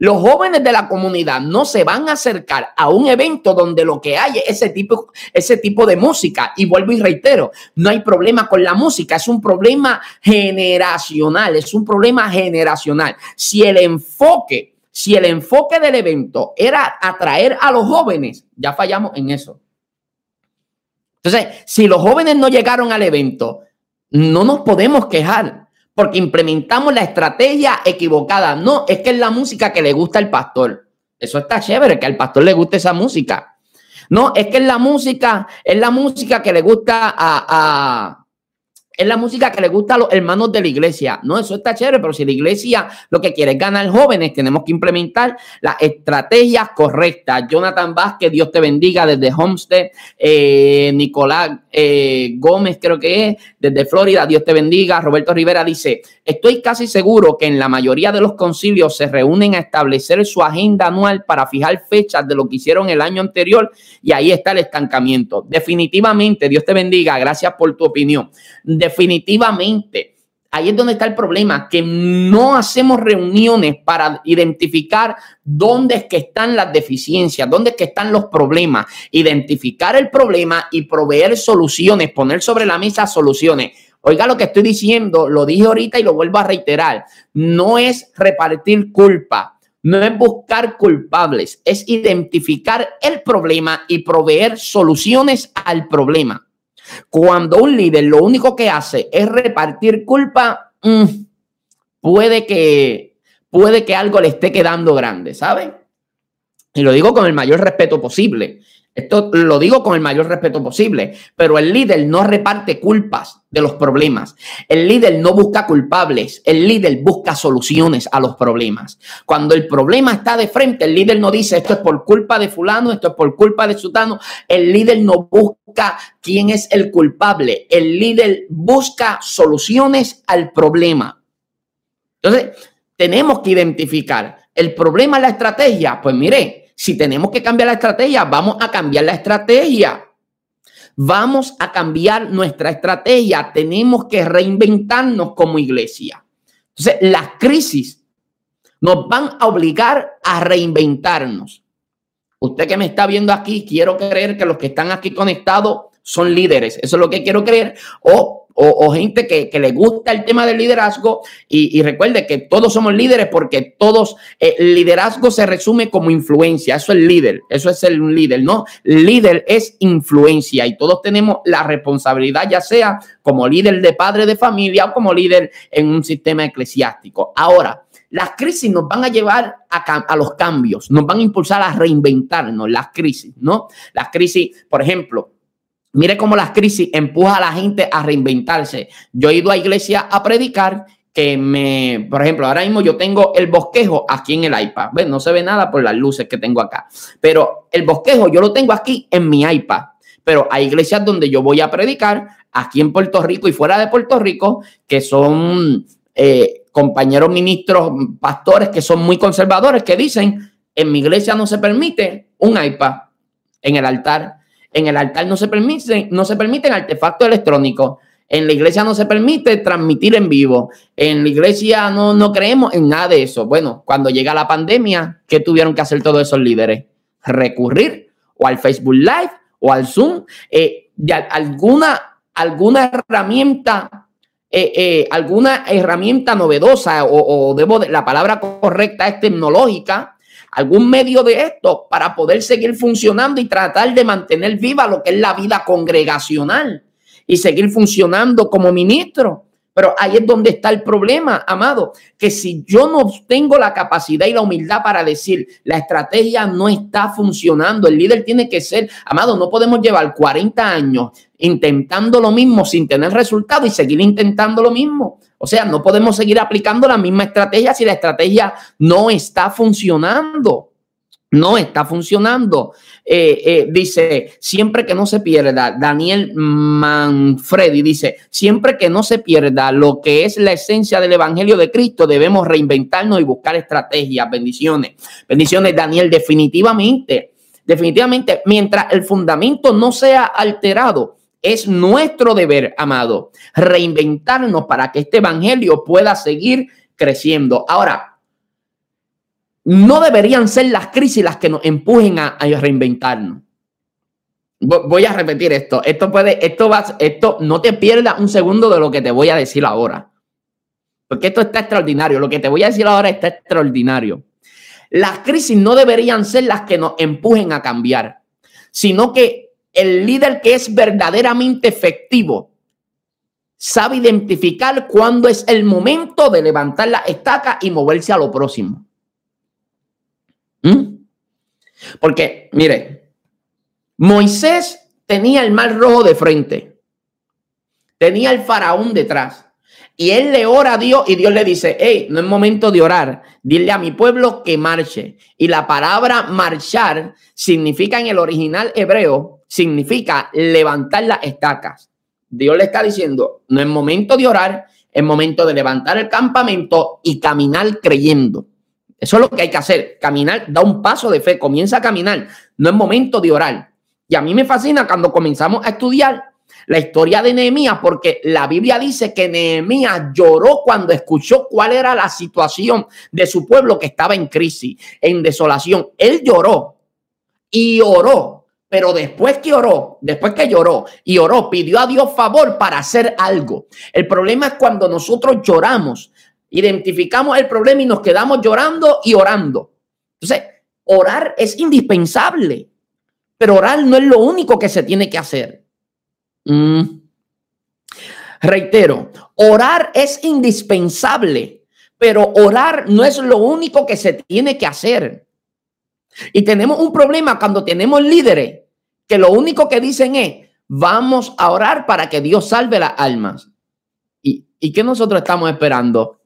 los jóvenes de la comunidad no se van a acercar a un evento donde lo que hay es ese tipo, ese tipo de música. Y vuelvo y reitero, no hay problema con la música, es un problema generacional, es un problema generacional. Si el enfoque, si el enfoque del evento era atraer a los jóvenes, ya fallamos en eso. Entonces, si los jóvenes no llegaron al evento, no nos podemos quejar porque implementamos la estrategia equivocada. No, es que es la música que le gusta al pastor. Eso está chévere, que al pastor le guste esa música. No, es que es la música, es la música que le gusta a, es la música que le gusta a los hermanos de la iglesia. No, eso está chévere, pero si la iglesia lo que quiere es ganar jóvenes, tenemos que implementar las estrategias correctas. Jonathan Vázquez, Dios te bendiga desde Homestead. Eh, Nicolás eh, Gómez, creo que es, desde Florida, Dios te bendiga. Roberto Rivera dice, estoy casi seguro que en la mayoría de los concilios se reúnen a establecer su agenda anual para fijar fechas de lo que hicieron el año anterior y ahí está el estancamiento. Definitivamente, Dios te bendiga, gracias por tu opinión definitivamente. Ahí es donde está el problema, que no hacemos reuniones para identificar dónde es que están las deficiencias, dónde es que están los problemas, identificar el problema y proveer soluciones, poner sobre la mesa soluciones. Oiga lo que estoy diciendo, lo dije ahorita y lo vuelvo a reiterar, no es repartir culpa, no es buscar culpables, es identificar el problema y proveer soluciones al problema. Cuando un líder lo único que hace es repartir culpa, mm, puede que puede que algo le esté quedando grande, ¿saben? Y lo digo con el mayor respeto posible. Esto lo digo con el mayor respeto posible, pero el líder no reparte culpas de los problemas. El líder no busca culpables, el líder busca soluciones a los problemas. Cuando el problema está de frente, el líder no dice esto es por culpa de fulano, esto es por culpa de sutano. El líder no busca quién es el culpable. El líder busca soluciones al problema. Entonces, tenemos que identificar el problema, la estrategia. Pues mire, si tenemos que cambiar la estrategia, vamos a cambiar la estrategia. Vamos a cambiar nuestra estrategia. Tenemos que reinventarnos como iglesia. Entonces, las crisis nos van a obligar a reinventarnos. Usted que me está viendo aquí, quiero creer que los que están aquí conectados son líderes. Eso es lo que quiero creer. O o, gente que, le gusta el tema del liderazgo y, recuerde que todos somos líderes porque todos, eh, liderazgo se resume como influencia, eso es líder, eso es el líder, ¿no? Líder es influencia y todos tenemos la responsabilidad, ya sea como líder de padre de familia o como líder en un sistema eclesiástico. Ahora, las crisis nos van a llevar a, a, los cambios, nos van a impulsar a reinventarnos, las crisis, ¿no? Las crisis, por ejemplo, Mire cómo las crisis empuja a la gente a reinventarse. Yo he ido a iglesia a predicar que me, por ejemplo, ahora mismo yo tengo el bosquejo aquí en el iPad. No se ve nada por las luces que tengo acá, pero el bosquejo yo lo tengo aquí en mi iPad. Pero hay iglesias donde yo voy a predicar aquí en Puerto Rico y fuera de Puerto Rico que son eh, compañeros ministros, pastores que son muy conservadores que dicen en mi iglesia no se permite un iPad en el altar en el altar no se permiten, no se permiten artefactos electrónicos. En la iglesia no se permite transmitir en vivo. En la iglesia no, no creemos en nada de eso. Bueno, cuando llega la pandemia, ¿qué tuvieron que hacer todos esos líderes? Recurrir o al Facebook Live o al Zoom, eh, de alguna, alguna herramienta, eh, eh, alguna herramienta novedosa o, o debo la palabra correcta es tecnológica algún medio de esto para poder seguir funcionando y tratar de mantener viva lo que es la vida congregacional y seguir funcionando como ministro. Pero ahí es donde está el problema, amado, que si yo no tengo la capacidad y la humildad para decir, la estrategia no está funcionando, el líder tiene que ser, amado, no podemos llevar 40 años intentando lo mismo sin tener resultado y seguir intentando lo mismo. O sea, no podemos seguir aplicando la misma estrategia si la estrategia no está funcionando no está funcionando. Eh, eh, dice, siempre que no se pierda, Daniel Manfredi dice, siempre que no se pierda lo que es la esencia del Evangelio de Cristo, debemos reinventarnos y buscar estrategias. Bendiciones. Bendiciones, Daniel, definitivamente. Definitivamente, mientras el fundamento no sea alterado, es nuestro deber, amado, reinventarnos para que este Evangelio pueda seguir creciendo. Ahora, no deberían ser las crisis las que nos empujen a, reinventarnos. Voy a repetir esto. Esto puede, esto va, esto no te pierdas un segundo de lo que te voy a decir ahora. Porque esto está extraordinario. Lo que te voy a decir ahora está extraordinario. Las crisis no deberían ser las que nos empujen a cambiar, sino que el líder que es verdaderamente efectivo sabe identificar cuándo es el momento de levantar la estaca y moverse a lo próximo. ¿Mm? Porque, mire, Moisés tenía el mar rojo de frente, tenía el faraón detrás. Y él le ora a Dios y Dios le dice, hey, no es momento de orar, dile a mi pueblo que marche. Y la palabra marchar significa en el original hebreo, significa levantar las estacas. Dios le está diciendo, no es momento de orar, es momento de levantar el campamento y caminar creyendo. Eso es lo que hay que hacer. Caminar, da un paso de fe, comienza a caminar. No es momento de orar. Y a mí me fascina cuando comenzamos a estudiar la historia de Nehemías, porque la Biblia dice que Nehemías lloró cuando escuchó cuál era la situación de su pueblo que estaba en crisis, en desolación. Él lloró y oró, pero después que oró, después que lloró y oró, pidió a Dios favor para hacer algo. El problema es cuando nosotros lloramos, Identificamos el problema y nos quedamos llorando y orando. Entonces, orar es indispensable, pero orar no es lo único que se tiene que hacer. Mm. Reitero, orar es indispensable, pero orar no es lo único que se tiene que hacer. Y tenemos un problema cuando tenemos líderes que lo único que dicen es, vamos a orar para que Dios salve las almas. ¿Y, y qué nosotros estamos esperando?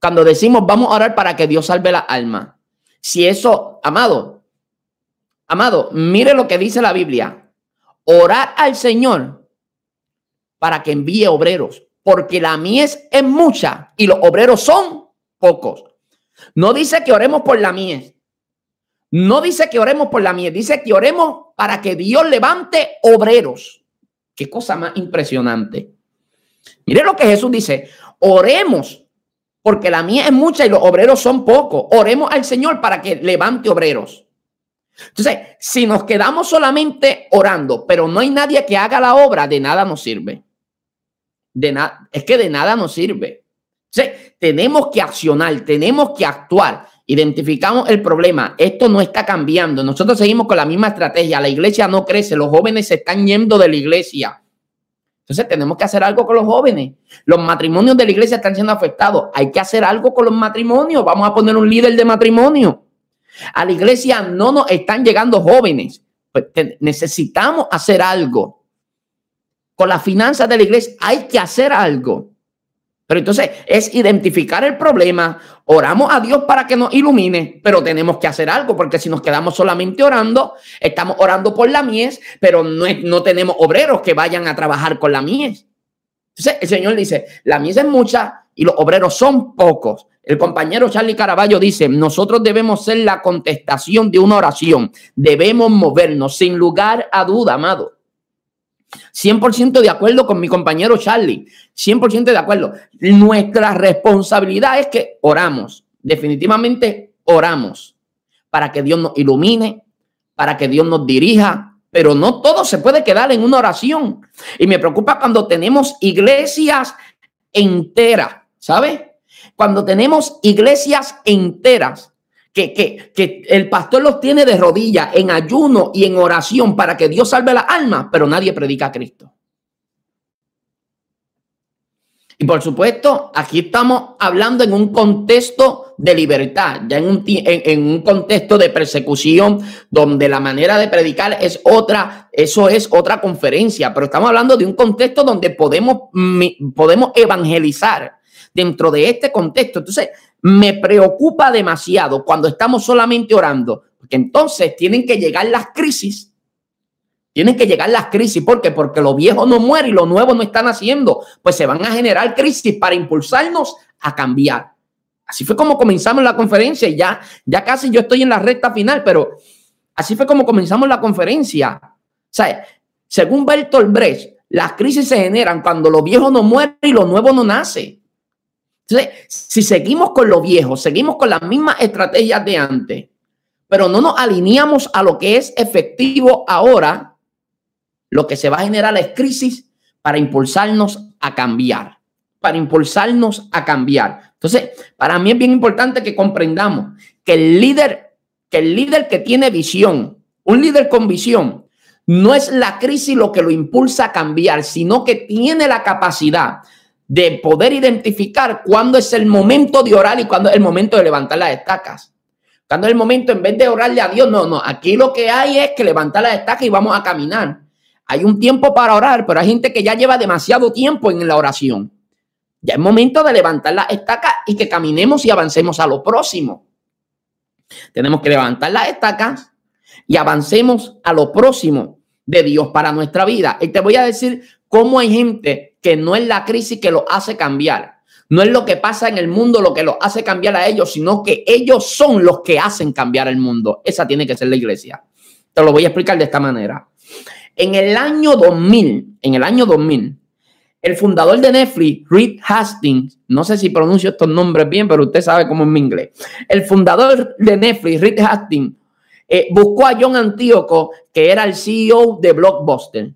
Cuando decimos vamos a orar para que Dios salve la alma. Si eso, amado, amado, mire lo que dice la Biblia. Orar al Señor para que envíe obreros, porque la mies es mucha y los obreros son pocos. No dice que oremos por la mies. No dice que oremos por la mies, dice que oremos para que Dios levante obreros. Qué cosa más impresionante. Mire lo que Jesús dice. Oremos porque la mía es mucha y los obreros son pocos. Oremos al Señor para que levante obreros. Entonces, si nos quedamos solamente orando, pero no hay nadie que haga la obra, de nada nos sirve. De es que de nada nos sirve. Entonces, tenemos que accionar, tenemos que actuar. Identificamos el problema. Esto no está cambiando. Nosotros seguimos con la misma estrategia. La iglesia no crece. Los jóvenes se están yendo de la iglesia. Entonces tenemos que hacer algo con los jóvenes. Los matrimonios de la iglesia están siendo afectados. Hay que hacer algo con los matrimonios. Vamos a poner un líder de matrimonio. A la iglesia no nos están llegando jóvenes. Pues necesitamos hacer algo. Con las finanzas de la iglesia hay que hacer algo. Pero entonces es identificar el problema, oramos a Dios para que nos ilumine, pero tenemos que hacer algo, porque si nos quedamos solamente orando, estamos orando por la mies, pero no, no tenemos obreros que vayan a trabajar con la mies. Entonces el Señor dice, la mies es mucha y los obreros son pocos. El compañero Charlie Caraballo dice, nosotros debemos ser la contestación de una oración, debemos movernos sin lugar a duda, amado. 100% de acuerdo con mi compañero Charlie, 100% de acuerdo. Nuestra responsabilidad es que oramos, definitivamente oramos para que Dios nos ilumine, para que Dios nos dirija, pero no todo se puede quedar en una oración. Y me preocupa cuando tenemos iglesias enteras, ¿sabe? Cuando tenemos iglesias enteras que, el pastor los tiene de rodillas en ayuno y en oración para que Dios salve la alma, pero nadie predica a Cristo. Y por supuesto, aquí estamos hablando en un contexto de libertad, ya en un, en, un, contexto de persecución, donde la manera de predicar es otra, eso es otra conferencia, pero estamos hablando de un contexto donde podemos, podemos evangelizar dentro de este contexto. Entonces, me preocupa demasiado cuando estamos solamente orando, porque entonces tienen que llegar las crisis tienen que llegar las crisis. ¿Por qué? Porque lo viejo no muere y lo nuevo no están haciendo. Pues se van a generar crisis para impulsarnos a cambiar. Así fue como comenzamos la conferencia ya, ya casi yo estoy en la recta final, pero así fue como comenzamos la conferencia. O sea, según Bertolt Brecht, las crisis se generan cuando lo viejo no muere y lo nuevo no nace. Entonces, si seguimos con lo viejo, seguimos con las mismas estrategias de antes, pero no nos alineamos a lo que es efectivo ahora, lo que se va a generar es crisis para impulsarnos a cambiar, para impulsarnos a cambiar. Entonces, para mí es bien importante que comprendamos que el líder, que el líder que tiene visión, un líder con visión, no es la crisis lo que lo impulsa a cambiar, sino que tiene la capacidad de poder identificar cuándo es el momento de orar y cuándo es el momento de levantar las estacas. Cuando es el momento, en vez de orarle a Dios, no, no, aquí lo que hay es que levantar las estacas y vamos a caminar. Hay un tiempo para orar, pero hay gente que ya lleva demasiado tiempo en la oración. Ya es momento de levantar la estaca y que caminemos y avancemos a lo próximo. Tenemos que levantar las estacas y avancemos a lo próximo de Dios para nuestra vida. Y te voy a decir cómo hay gente que no es la crisis que lo hace cambiar. No es lo que pasa en el mundo lo que lo hace cambiar a ellos, sino que ellos son los que hacen cambiar el mundo. Esa tiene que ser la iglesia. Te lo voy a explicar de esta manera. En el año 2000, en el año 2000, el fundador de Netflix, Reed Hastings, no sé si pronuncio estos nombres bien, pero usted sabe cómo es mi inglés. El fundador de Netflix, Reed Hastings, eh, buscó a John Antíoco, que era el CEO de Blockbuster.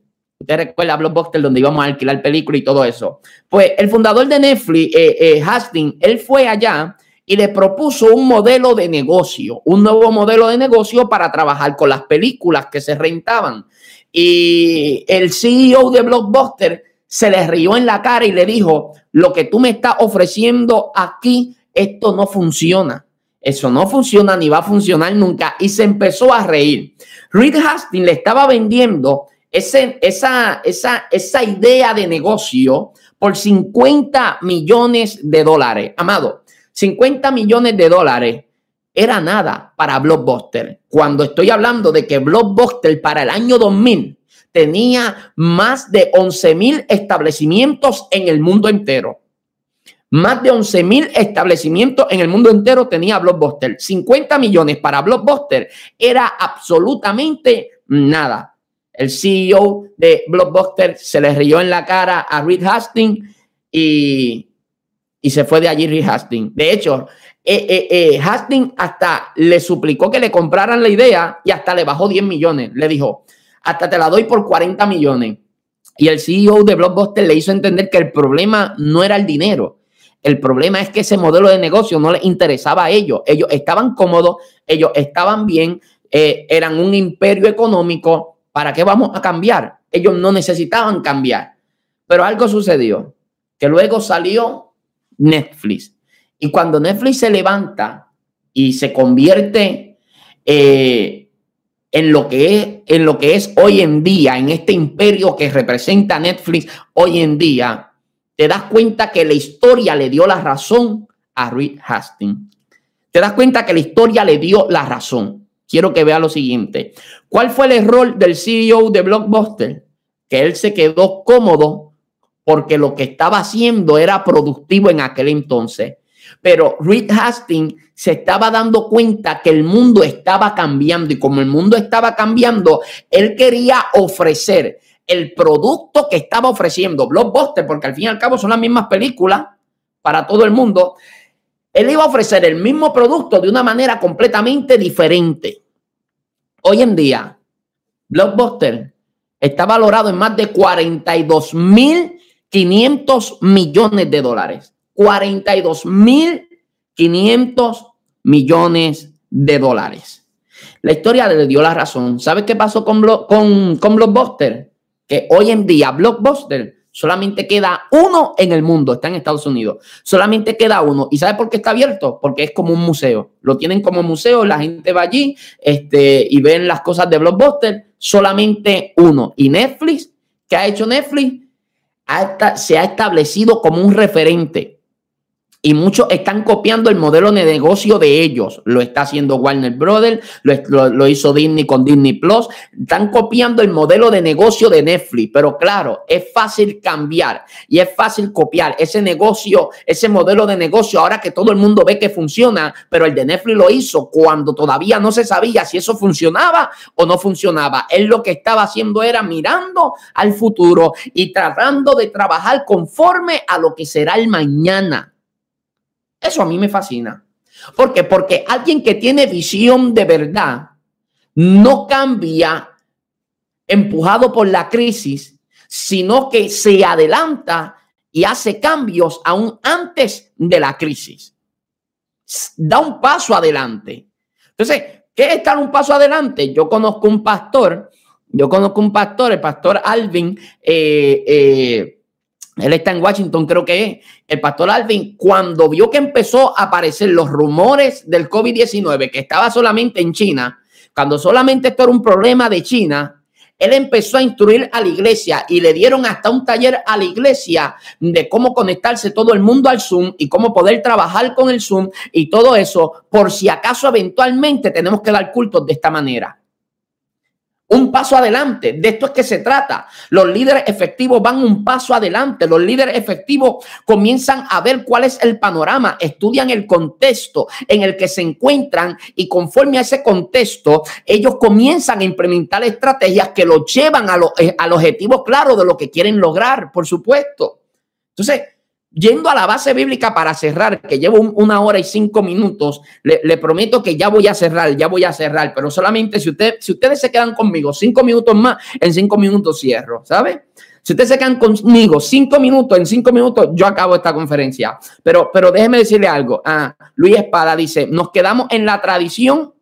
Usted recuerda Blockbuster donde íbamos a alquilar películas y todo eso. Pues el fundador de Netflix, eh, eh, Hastings, él fue allá y le propuso un modelo de negocio, un nuevo modelo de negocio para trabajar con las películas que se rentaban. Y el CEO de Blockbuster se le rió en la cara y le dijo, lo que tú me estás ofreciendo aquí, esto no funciona. Eso no funciona ni va a funcionar nunca. Y se empezó a reír. Reed Hastings le estaba vendiendo esa, esa, esa idea de negocio por 50 millones de dólares. Amado, 50 millones de dólares era nada para Blockbuster. Cuando estoy hablando de que Blockbuster para el año 2000 tenía más de 11 mil establecimientos en el mundo entero. Más de 11 mil establecimientos en el mundo entero tenía Blockbuster. 50 millones para Blockbuster era absolutamente nada. El CEO de Blockbuster se le rió en la cara a Reed Hastings y, se fue de allí Reed Hastings. De hecho, eh, eh, eh, Hastings hasta le suplicó que le compraran la idea y hasta le bajó 10 millones. Le dijo, hasta te la doy por 40 millones. Y el CEO de Blockbuster le hizo entender que el problema no era el dinero. El problema es que ese modelo de negocio no les interesaba a ellos. Ellos estaban cómodos, ellos estaban bien, eran un imperio económico. ¿Para qué vamos a cambiar? Ellos no necesitaban cambiar. Pero algo sucedió, que luego salió Netflix y cuando Netflix se levanta y se convierte eh, en, lo que es, en lo que es hoy en día, en este imperio que representa Netflix hoy en día, te das cuenta que la historia le dio la razón a Reed Hastings. Te das cuenta que la historia le dio la razón. Quiero que vea lo siguiente. ¿Cuál fue el error del CEO de Blockbuster? Que él se quedó cómodo porque lo que estaba haciendo era productivo en aquel entonces. Pero Reed Hastings se estaba dando cuenta que el mundo estaba cambiando y como el mundo estaba cambiando, él quería ofrecer el producto que estaba ofreciendo Blockbuster, porque al fin y al cabo son las mismas películas para todo el mundo. Él iba a ofrecer el mismo producto de una manera completamente diferente. Hoy en día, Blockbuster está valorado en más de 42 mil 500 millones de dólares. 42.500 millones de dólares. La historia le dio la razón. ¿Sabes qué pasó con, con Blockbuster? Que hoy en día Blockbuster Solamente queda uno en el mundo, está en Estados Unidos. Solamente queda uno. ¿Y sabe por qué está abierto? Porque es como un museo. Lo tienen como museo, la gente va allí este, y ven las cosas de Blockbuster. Solamente uno. Y Netflix, ¿qué ha hecho Netflix? se ha establecido como un referente y muchos están copiando el modelo de negocio de ellos. Lo está haciendo Warner Brothers, lo, hizo Disney con Disney Plus. Están copiando el modelo de negocio de Netflix. Pero claro, es fácil cambiar y es fácil copiar ese negocio, ese modelo de negocio ahora que todo el mundo ve que funciona. Pero el de Netflix lo hizo cuando todavía no se sabía si eso funcionaba o no funcionaba. Él lo que estaba haciendo era mirando al futuro y tratando de trabajar conforme a lo que será el mañana. Eso a mí me fascina. ¿Por qué? Porque alguien que tiene visión de verdad no cambia empujado por la crisis, sino que se adelanta y hace cambios aún antes de la crisis. Da un paso adelante. Entonces, ¿qué es estar un paso adelante? Yo conozco un pastor, yo conozco un pastor, el pastor Alvin, eh, eh, él está en Washington, creo que es. El pastor Alvin, cuando vio que empezó a aparecer los rumores del COVID-19, que estaba solamente en China, cuando solamente esto era un problema de China, él empezó a instruir a la iglesia y le dieron hasta un taller a la iglesia de cómo conectarse todo el mundo al Zoom y cómo poder trabajar con el Zoom y todo eso, por si acaso eventualmente tenemos que dar cultos de esta manera un paso adelante. De esto es que se trata. Los líderes efectivos van un paso adelante. Los líderes efectivos comienzan a ver cuál es el panorama, estudian el contexto en el que se encuentran y conforme a ese contexto, ellos comienzan a implementar estrategias que los llevan a eh, al objetivo claro de lo que quieren lograr, por supuesto. Entonces, Yendo a la base bíblica para cerrar, que llevo una hora y cinco minutos, le, prometo que ya voy a cerrar, ya voy a cerrar, pero solamente si, usted, si ustedes se quedan conmigo cinco minutos más, en cinco minutos cierro, ¿sabe? Si ustedes se quedan conmigo cinco minutos, en cinco minutos yo acabo esta conferencia. Pero, pero déjeme decirle algo. Ah, Luis Espada dice, nos quedamos en la tradición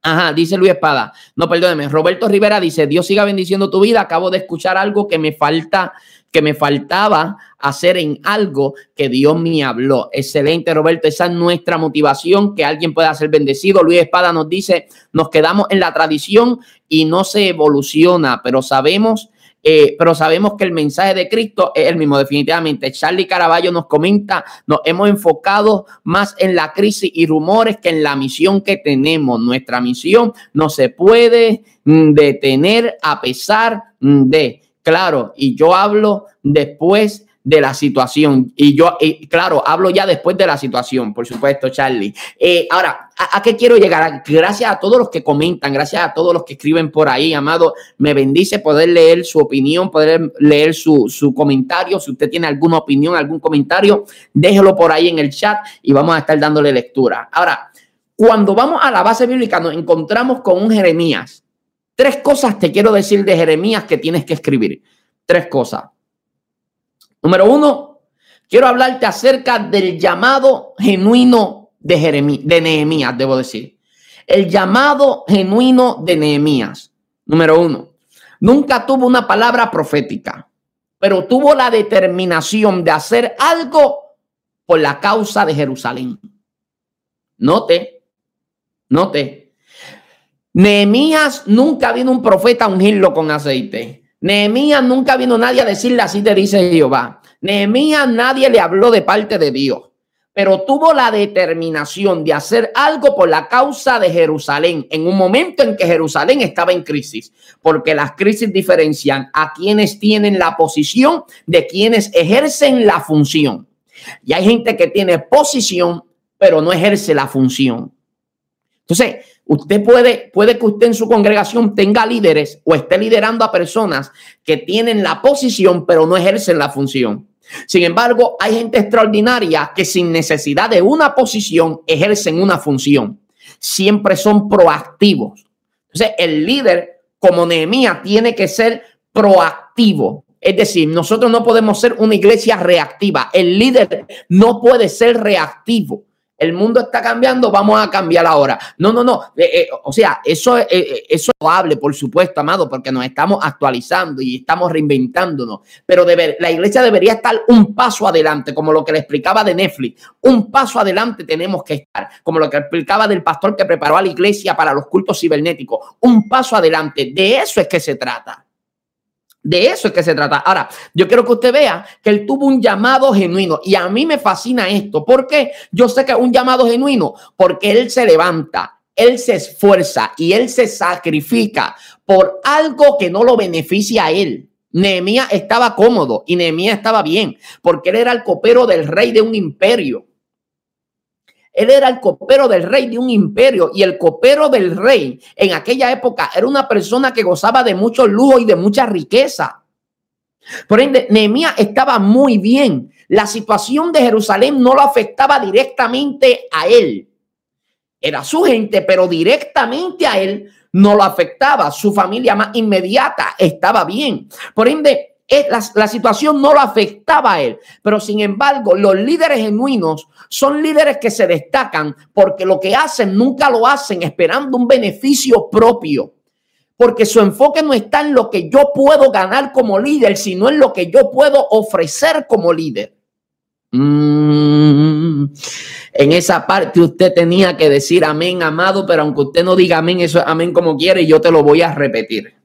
Ajá, dice Luis Espada. No, perdóneme. Roberto Rivera dice, Dios siga bendiciendo tu vida. Acabo de escuchar algo que me falta, que me faltaba hacer en algo que Dios me habló. Excelente, Roberto. Esa es nuestra motivación, que alguien pueda ser bendecido. Luis Espada nos dice, nos quedamos en la tradición y no se evoluciona, pero sabemos eh, pero sabemos que el mensaje de Cristo es el mismo, definitivamente. Charlie Caraballo nos comenta, nos hemos enfocado más en la crisis y rumores que en la misión que tenemos. Nuestra misión no se puede mm, detener a pesar mm, de, claro, y yo hablo después de la situación. Y yo, claro, hablo ya después de la situación, por supuesto, Charlie. Eh, ahora, ¿a, qué quiero llegar? Gracias a todos los que comentan, gracias a todos los que escriben por ahí, amado. Me bendice poder leer su opinión, poder leer su, su comentario. Si usted tiene alguna opinión, algún comentario, déjelo por ahí en el chat y vamos a estar dándole lectura. Ahora, cuando vamos a la base bíblica, nos encontramos con un Jeremías. Tres cosas te quiero decir de Jeremías que tienes que escribir. Tres cosas. Número uno, quiero hablarte acerca del llamado genuino de, Jeremías, de Nehemías, debo decir. El llamado genuino de Nehemías. Número uno, nunca tuvo una palabra profética, pero tuvo la determinación de hacer algo por la causa de Jerusalén. Note, note. Nehemías nunca vino un profeta a ungirlo con aceite. Nehemías nunca vino nadie a decirle así te dice Jehová. Nehemías nadie le habló de parte de Dios, pero tuvo la determinación de hacer algo por la causa de Jerusalén en un momento en que Jerusalén estaba en crisis, porque las crisis diferencian a quienes tienen la posición de quienes ejercen la función. Y hay gente que tiene posición, pero no ejerce la función. Entonces, Usted puede, puede que usted en su congregación tenga líderes o esté liderando a personas que tienen la posición, pero no ejercen la función. Sin embargo, hay gente extraordinaria que sin necesidad de una posición ejercen una función. Siempre son proactivos. Entonces, el líder, como Nehemías, tiene que ser proactivo. Es decir, nosotros no podemos ser una iglesia reactiva. El líder no puede ser reactivo. El mundo está cambiando, vamos a cambiar ahora. No, no, no. Eh, eh, o sea, eso, eh, eso es hable, por supuesto, amado, porque nos estamos actualizando y estamos reinventándonos. Pero la iglesia debería estar un paso adelante, como lo que le explicaba de Netflix. Un paso adelante tenemos que estar, como lo que explicaba del pastor que preparó a la iglesia para los cultos cibernéticos. Un paso adelante. De eso es que se trata. De eso es que se trata. Ahora, yo quiero que usted vea que él tuvo un llamado genuino y a mí me fascina esto. ¿Por qué? Yo sé que es un llamado genuino porque él se levanta, él se esfuerza y él se sacrifica por algo que no lo beneficia a él. Nehemías estaba cómodo y Nehemías estaba bien porque él era el copero del rey de un imperio. Él era el copero del rey de un imperio y el copero del rey en aquella época era una persona que gozaba de mucho lujo y de mucha riqueza. Por ende, Nehemías estaba muy bien. La situación de Jerusalén no lo afectaba directamente a él. Era su gente, pero directamente a él no lo afectaba. Su familia más inmediata estaba bien. Por ende, la, la, situación no lo afectaba a él, pero sin embargo, los líderes genuinos son líderes que se destacan porque lo que hacen nunca lo hacen esperando un beneficio propio, porque su enfoque no está en lo que yo puedo ganar como líder, sino en lo que yo puedo ofrecer como líder. Mm, en esa parte usted tenía que decir amén, amado, pero aunque usted no diga amén, eso es amén como quiere, yo te lo voy a repetir.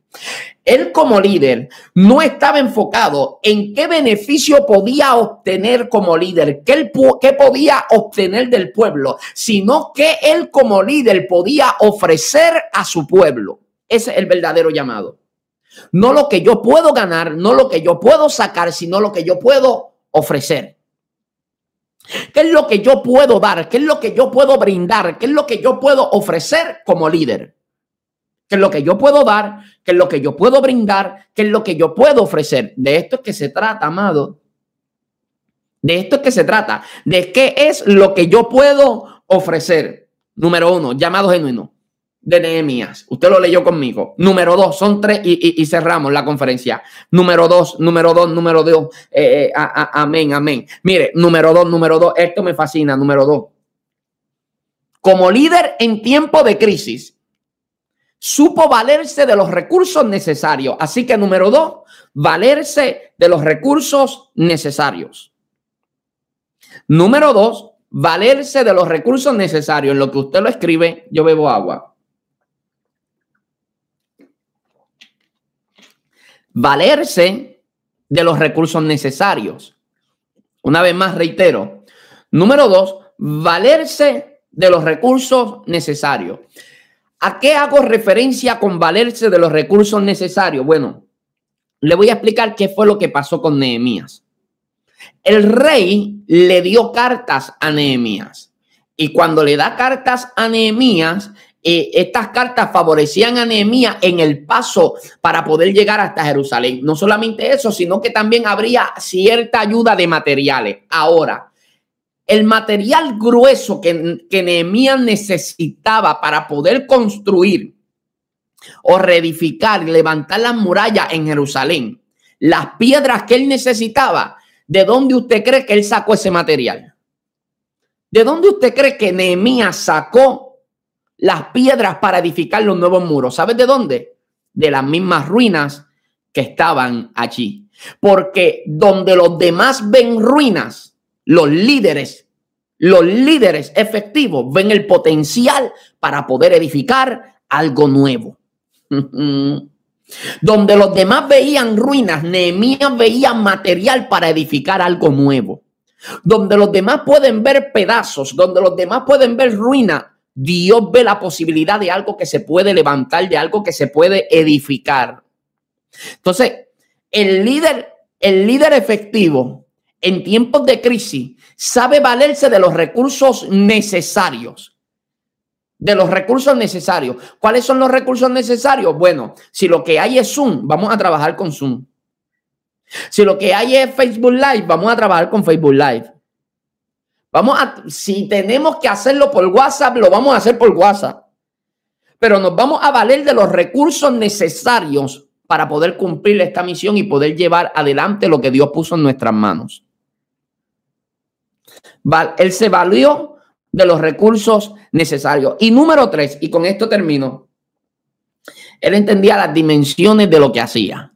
Él como líder no estaba enfocado en qué beneficio podía obtener como líder, qué, él, qué podía obtener del pueblo, sino que él como líder podía ofrecer a su pueblo. Ese es el verdadero llamado. No lo que yo puedo ganar, no lo que yo puedo sacar, sino lo que yo puedo ofrecer. ¿Qué es lo que yo puedo dar? ¿Qué es lo que yo puedo brindar? ¿Qué es lo que yo puedo ofrecer como líder? Qué es lo que yo puedo dar, qué es lo que yo puedo brindar, qué es lo que yo puedo ofrecer. De esto es que se trata, amado. De esto es que se trata. De qué es lo que yo puedo ofrecer. Número uno, llamado genuino de Nehemías. Usted lo leyó conmigo. Número dos, son tres y, cerramos la conferencia. Número dos, número dos, número dos. Eh, eh, amén, amén. Mire, número dos, número dos. Esto me fascina. Número dos. Como líder en tiempo de crisis, supo valerse de los recursos necesarios. Así que número dos, valerse de los recursos necesarios. Número dos, valerse de los recursos necesarios. En lo que usted lo escribe, yo bebo agua. Valerse de los recursos necesarios. Una vez más, reitero. Número dos, valerse de los recursos necesarios. ¿A qué hago referencia con valerse de los recursos necesarios? Bueno, le voy a explicar qué fue lo que pasó con Nehemías. El rey le dio cartas a Nehemías y cuando le da cartas a Nehemías, eh, estas cartas favorecían a Nehemías en el paso para poder llegar hasta Jerusalén. No solamente eso, sino que también habría cierta ayuda de materiales. Ahora, el material grueso que, Nehemías necesitaba para poder construir o reedificar, levantar las murallas en Jerusalén, las piedras que él necesitaba, ¿de dónde usted cree que él sacó ese material? ¿De dónde usted cree que Nehemías sacó las piedras para edificar los nuevos muros? ¿Sabes de dónde? De las mismas ruinas que estaban allí. Porque donde los demás ven ruinas, los líderes, los líderes efectivos ven el potencial para poder edificar algo nuevo. Donde los demás veían ruinas, Nehemías veía material para edificar algo nuevo. Donde los demás pueden ver pedazos, donde los demás pueden ver ruinas, Dios ve la posibilidad de algo que se puede levantar, de algo que se puede edificar. Entonces, el líder, el líder efectivo en tiempos de crisis sabe valerse de los recursos necesarios. De los recursos necesarios. ¿Cuáles son los recursos necesarios? Bueno, si lo que hay es Zoom, vamos a trabajar con Zoom. Si lo que hay es Facebook Live, vamos a trabajar con Facebook Live. Vamos a, si tenemos que hacerlo por WhatsApp, lo vamos a hacer por WhatsApp. Pero nos vamos a valer de los recursos necesarios para poder cumplir esta misión y poder llevar adelante lo que Dios puso en nuestras manos. Él se valió de los recursos necesarios. Y número tres, y con esto termino, él entendía las dimensiones de lo que hacía.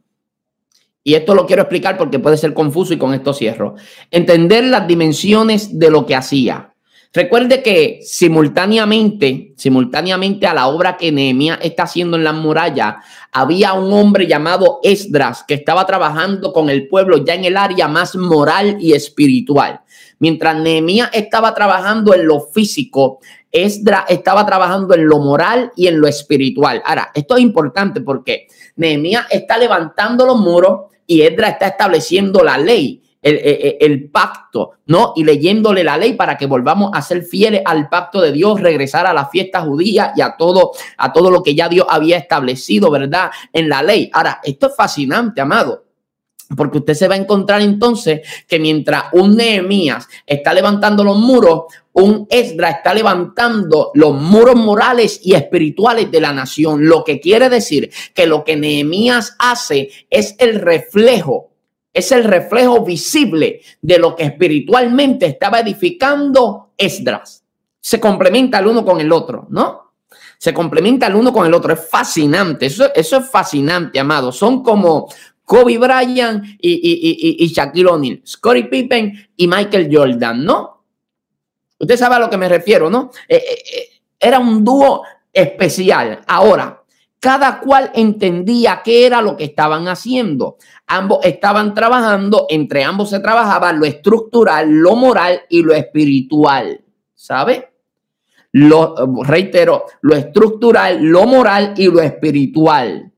Y esto lo quiero explicar porque puede ser confuso y con esto cierro. Entender las dimensiones de lo que hacía. Recuerde que simultáneamente, simultáneamente a la obra que Nehemías está haciendo en la muralla, había un hombre llamado Esdras que estaba trabajando con el pueblo ya en el área más moral y espiritual. Mientras Nehemías estaba trabajando en lo físico, Esdras estaba trabajando en lo moral y en lo espiritual. Ahora, esto es importante porque Nehemías está levantando los muros y Esdras está estableciendo la ley. El, pacto, ¿no? Y leyéndole la ley para que volvamos a ser fieles al pacto de Dios, regresar a la fiesta judía y a todo, a todo lo que ya Dios había establecido, ¿verdad? En la ley. Ahora, esto es fascinante, amado. Porque usted se va a encontrar entonces que mientras un Nehemías está levantando los muros, un Esdra está levantando los muros morales y espirituales de la nación. Lo que quiere decir que lo que Nehemías hace es el reflejo, es el reflejo visible de lo que espiritualmente estaba edificando Esdras. Se complementa el uno con el otro, ¿no? Se complementa el uno con el otro. Es fascinante. Eso, eso es fascinante, amado. Son como, Kobe Bryant y, Shaquille O'Neal, Scottie Pippen y Michael Jordan, ¿no? Usted sabe a lo que me refiero, ¿no? Eh, eh, eh, era un dúo especial. Ahora, cada cual entendía qué era lo que estaban haciendo. Ambos estaban trabajando, entre ambos se trabajaba lo estructural, lo moral y lo espiritual, ¿sabe? Lo reitero, lo estructural, lo moral y lo espiritual.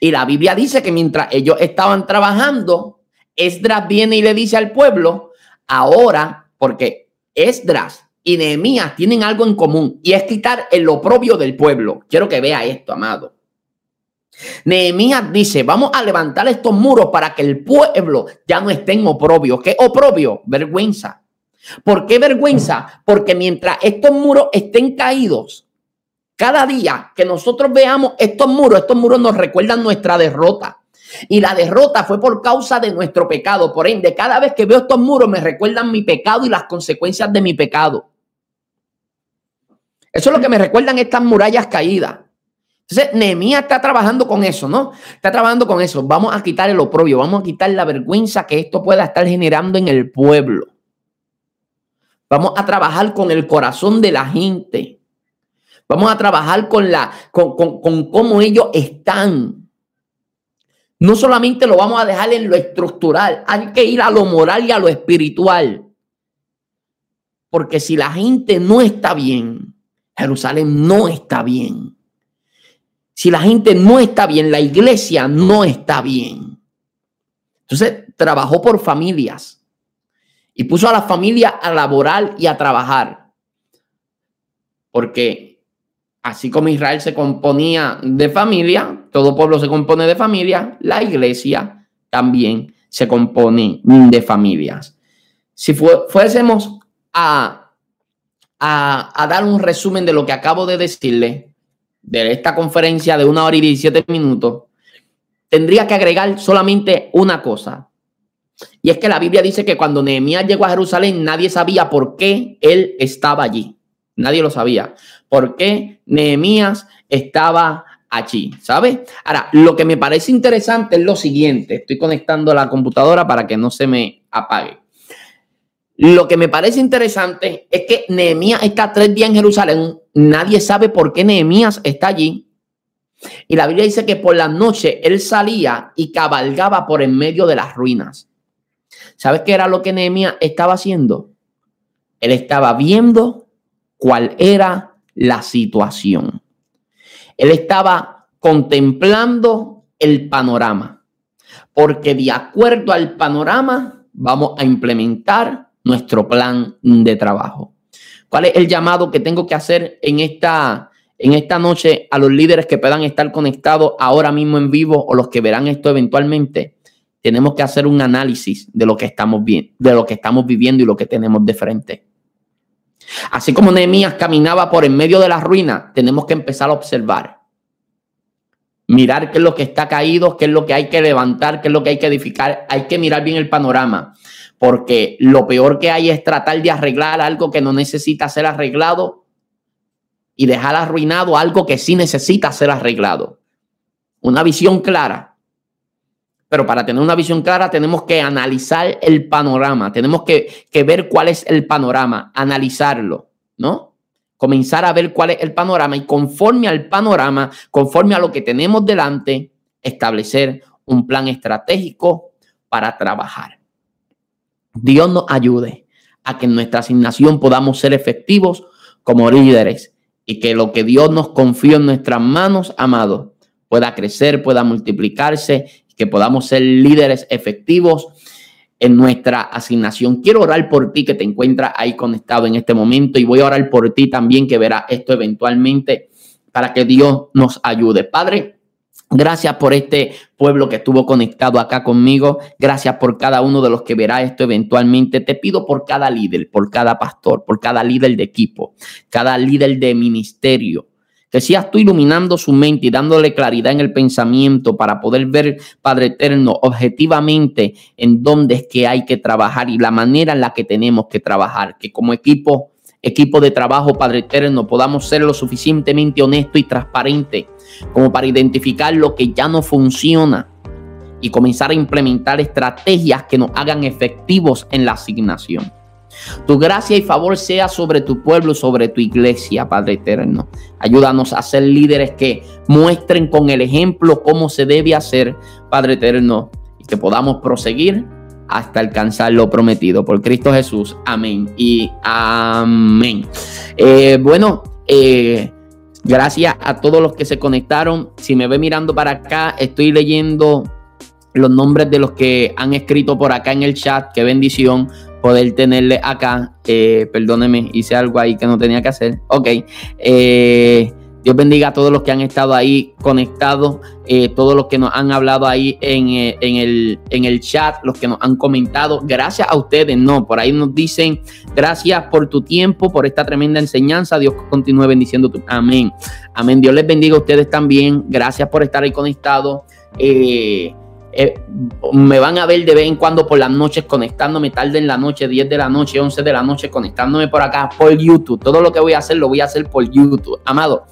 Y la Biblia dice que mientras ellos estaban trabajando, Esdras viene y le dice al pueblo, ahora, porque Esdras y Nehemías tienen algo en común y es quitar el oprobio del pueblo. Quiero que vea esto, amado. Nehemías dice, vamos a levantar estos muros para que el pueblo ya no esté en oprobio. ¿Qué oprobio? Vergüenza. ¿Por qué vergüenza? Porque mientras estos muros estén caídos, cada día que nosotros veamos estos muros, estos muros nos recuerdan nuestra derrota. Y la derrota fue por causa de nuestro pecado. Por ende, cada vez que veo estos muros me recuerdan mi pecado y las consecuencias de mi pecado. Eso es lo que me recuerdan estas murallas caídas. Entonces, Nehemías está trabajando con eso, ¿no? Está trabajando con eso. Vamos a quitar el oprobio, vamos a quitar la vergüenza que esto pueda estar generando en el pueblo. Vamos a trabajar con el corazón de la gente. Vamos a trabajar con, la, con, con, cómo ellos están. No solamente lo vamos a dejar en lo estructural, hay que ir a lo moral y a lo espiritual. Porque si la gente no está bien, Jerusalén no está bien. Si la gente no está bien, la iglesia no está bien. Entonces trabajó por familias y puso a la familia a laborar y a trabajar. Porque Así como Israel se componía de familia, todo pueblo se compone de familia, la iglesia también se compone de familias. Si fuésemos a, a, dar un resumen de lo que acabo de decirle, de esta conferencia de una hora y 17 minutos, tendría que agregar solamente una cosa. Y es que la Biblia dice que cuando Nehemías llegó a Jerusalén, nadie sabía por qué él estaba allí. Nadie lo sabía. ¿Por qué Nehemías estaba allí? ¿Sabe? Ahora, lo que me parece interesante es lo siguiente. Estoy conectando la computadora para que no se me apague. Lo que me parece interesante es que Nehemías está tres días en Jerusalén. Nadie sabe por qué Nehemías está allí. Y la Biblia dice que por la noche él salía y cabalgaba por en medio de las ruinas. ¿Sabes qué era lo que Nehemías estaba haciendo? Él estaba viendo cuál era la situación. Él estaba contemplando el panorama, porque de acuerdo al panorama vamos a implementar nuestro plan de trabajo. ¿Cuál es el llamado que tengo que hacer en esta, en esta noche a los líderes que puedan estar conectados ahora mismo en vivo o los que verán esto eventualmente? Tenemos que hacer un análisis de lo que estamos bien, de lo que estamos viviendo y lo que tenemos de frente. Así como Nehemías caminaba por en medio de la ruina, tenemos que empezar a observar. Mirar qué es lo que está caído, qué es lo que hay que levantar, qué es lo que hay que edificar. Hay que mirar bien el panorama. porque lo peor que hay es tratar de arreglar algo que no necesita ser arreglado y dejar arruinado algo que sí necesita ser arreglado. Una visión clara. Pero para tener una visión clara tenemos que analizar el panorama, tenemos que, ver cuál es el panorama, analizarlo, ¿no? Comenzar a ver cuál es el panorama y conforme al panorama, conforme a lo que tenemos delante, establecer un plan estratégico para trabajar. Dios nos ayude a que en nuestra asignación podamos ser efectivos como líderes y que lo que Dios nos confió en nuestras manos, amado, pueda crecer, pueda multiplicarse, que podamos ser líderes efectivos en nuestra asignación. Quiero orar por ti que te encuentras ahí conectado en este momento y voy a orar por ti también que verá esto eventualmente para que Dios nos ayude. Padre, Gracias por este pueblo que estuvo conectado acá conmigo. Gracias por cada uno de los que verá esto eventualmente. Te pido por cada líder, por cada pastor, por cada líder de equipo, cada líder de ministerio. Que seas tú iluminando su mente y dándole claridad en el pensamiento para poder ver, Padre Eterno, objetivamente en dónde es que hay que trabajar y la manera en la que tenemos que trabajar. Que como equipo, equipo de trabajo, Padre Eterno, podamos ser lo suficientemente honesto y transparente como para identificar lo que ya no funciona y comenzar a implementar estrategias que nos hagan efectivos en la asignación. Tu gracia y favor sea sobre tu pueblo, sobre tu iglesia, Padre eterno. Ayúdanos a ser líderes que muestren con el ejemplo cómo se debe hacer, Padre eterno, y que podamos proseguir hasta alcanzar lo prometido por Cristo Jesús. Amén y amén. Eh, bueno, eh, Gracias a todos los que se conectaron. Si me ve mirando para acá, estoy leyendo los nombres de los que han escrito por acá en el chat. Qué bendición poder tenerle acá. Eh, perdóneme, hice algo ahí que no tenía que hacer. Ok. Eh, Dios bendiga a todos los que han estado ahí conectados, eh, todos los que nos han hablado ahí en, eh, en, el, en, el, chat, los que nos han comentado. Gracias a ustedes, no, por ahí nos dicen, gracias por tu tiempo, por esta tremenda enseñanza. Dios continúe bendiciendo tu. Amén. Amén. Dios les bendiga a ustedes también. Gracias por estar ahí conectados. Eh, eh, me van a ver de vez en cuando por las noches conectándome tarde en la noche, 10 de la noche, 11 de la noche, conectándome por acá por YouTube. Todo lo que voy a hacer lo voy a hacer por YouTube. Amado,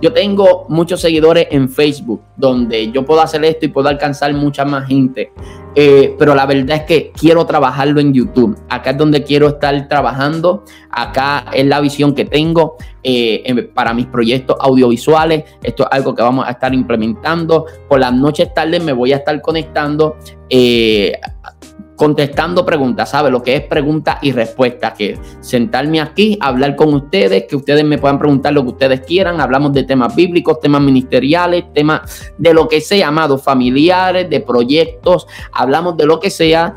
yo tengo muchos seguidores en Facebook donde yo puedo hacer esto y puedo alcanzar mucha más gente. Eh, pero la verdad es que quiero trabajarlo en YouTube. Acá es donde quiero estar trabajando. Acá es la visión que tengo eh, para mis proyectos audiovisuales. Esto es algo que vamos a estar implementando. Por las noches tardes me voy a estar conectando. Eh, contestando preguntas, ¿sabe? Lo que es pregunta y respuesta, que sentarme aquí, hablar con ustedes, que ustedes me puedan preguntar lo que ustedes quieran, hablamos de temas bíblicos, temas ministeriales, temas de lo que sea, amados, familiares, de proyectos, hablamos de lo que sea,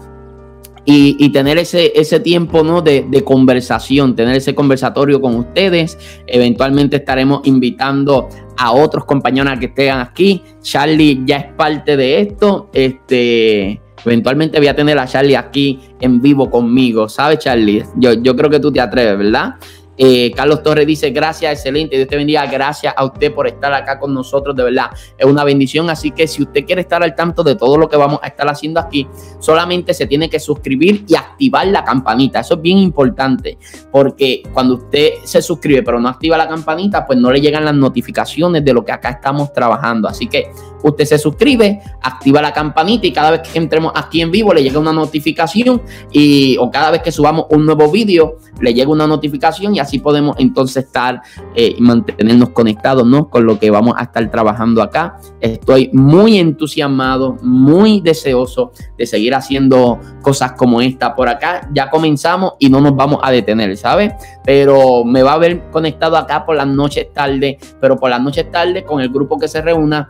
y, tener ese, ese tiempo ¿no? de, de, conversación, tener ese conversatorio con ustedes. Eventualmente estaremos invitando a otros compañeros que estén aquí. Charlie ya es parte de esto. Este, Eventualmente voy a tener a Charlie aquí en vivo conmigo, ¿sabes, Charlie? Yo, yo creo que tú te atreves, ¿verdad? Eh, Carlos Torres dice, gracias, excelente, Dios te bendiga, gracias a usted por estar acá con nosotros, de verdad, es una bendición, así que si usted quiere estar al tanto de todo lo que vamos a estar haciendo aquí, solamente se tiene que suscribir y activar la campanita, eso es bien importante, porque cuando usted se suscribe pero no activa la campanita, pues no le llegan las notificaciones de lo que acá estamos trabajando, así que usted se suscribe, activa la campanita y cada vez que entremos aquí en vivo le llega una notificación y o cada vez que subamos un nuevo vídeo le llega una notificación y así podemos entonces estar eh, y mantenernos conectados ¿no? con lo que vamos a estar trabajando acá. Estoy muy entusiasmado, muy deseoso de seguir haciendo cosas como esta por acá. Ya comenzamos y no nos vamos a detener, ¿sabes? Pero me va a ver conectado acá por las noches tarde, pero por las noches tarde con el grupo que se reúna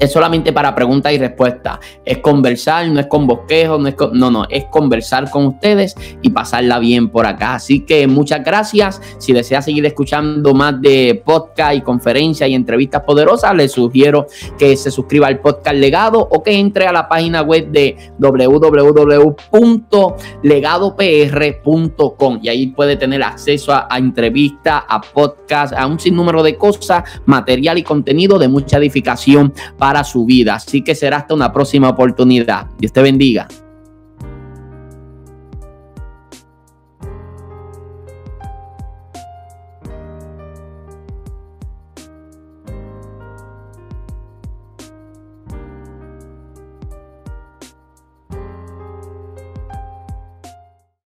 es solamente para preguntas y respuestas. Es conversar, no es con bosquejos, no es no, no, es conversar con ustedes y pasarla bien por acá. Así que muchas gracias. Si desea seguir escuchando más de podcast y conferencias y entrevistas poderosas, les sugiero que se suscriba al podcast Legado o que entre a la página web de www.legadopr.com y ahí puede tener acceso a, a entrevistas, a podcast, a un sinnúmero de cosas, material y contenido de mucha edificación para su vida. Así que será hasta una próxima oportunidad. Dios te bendiga.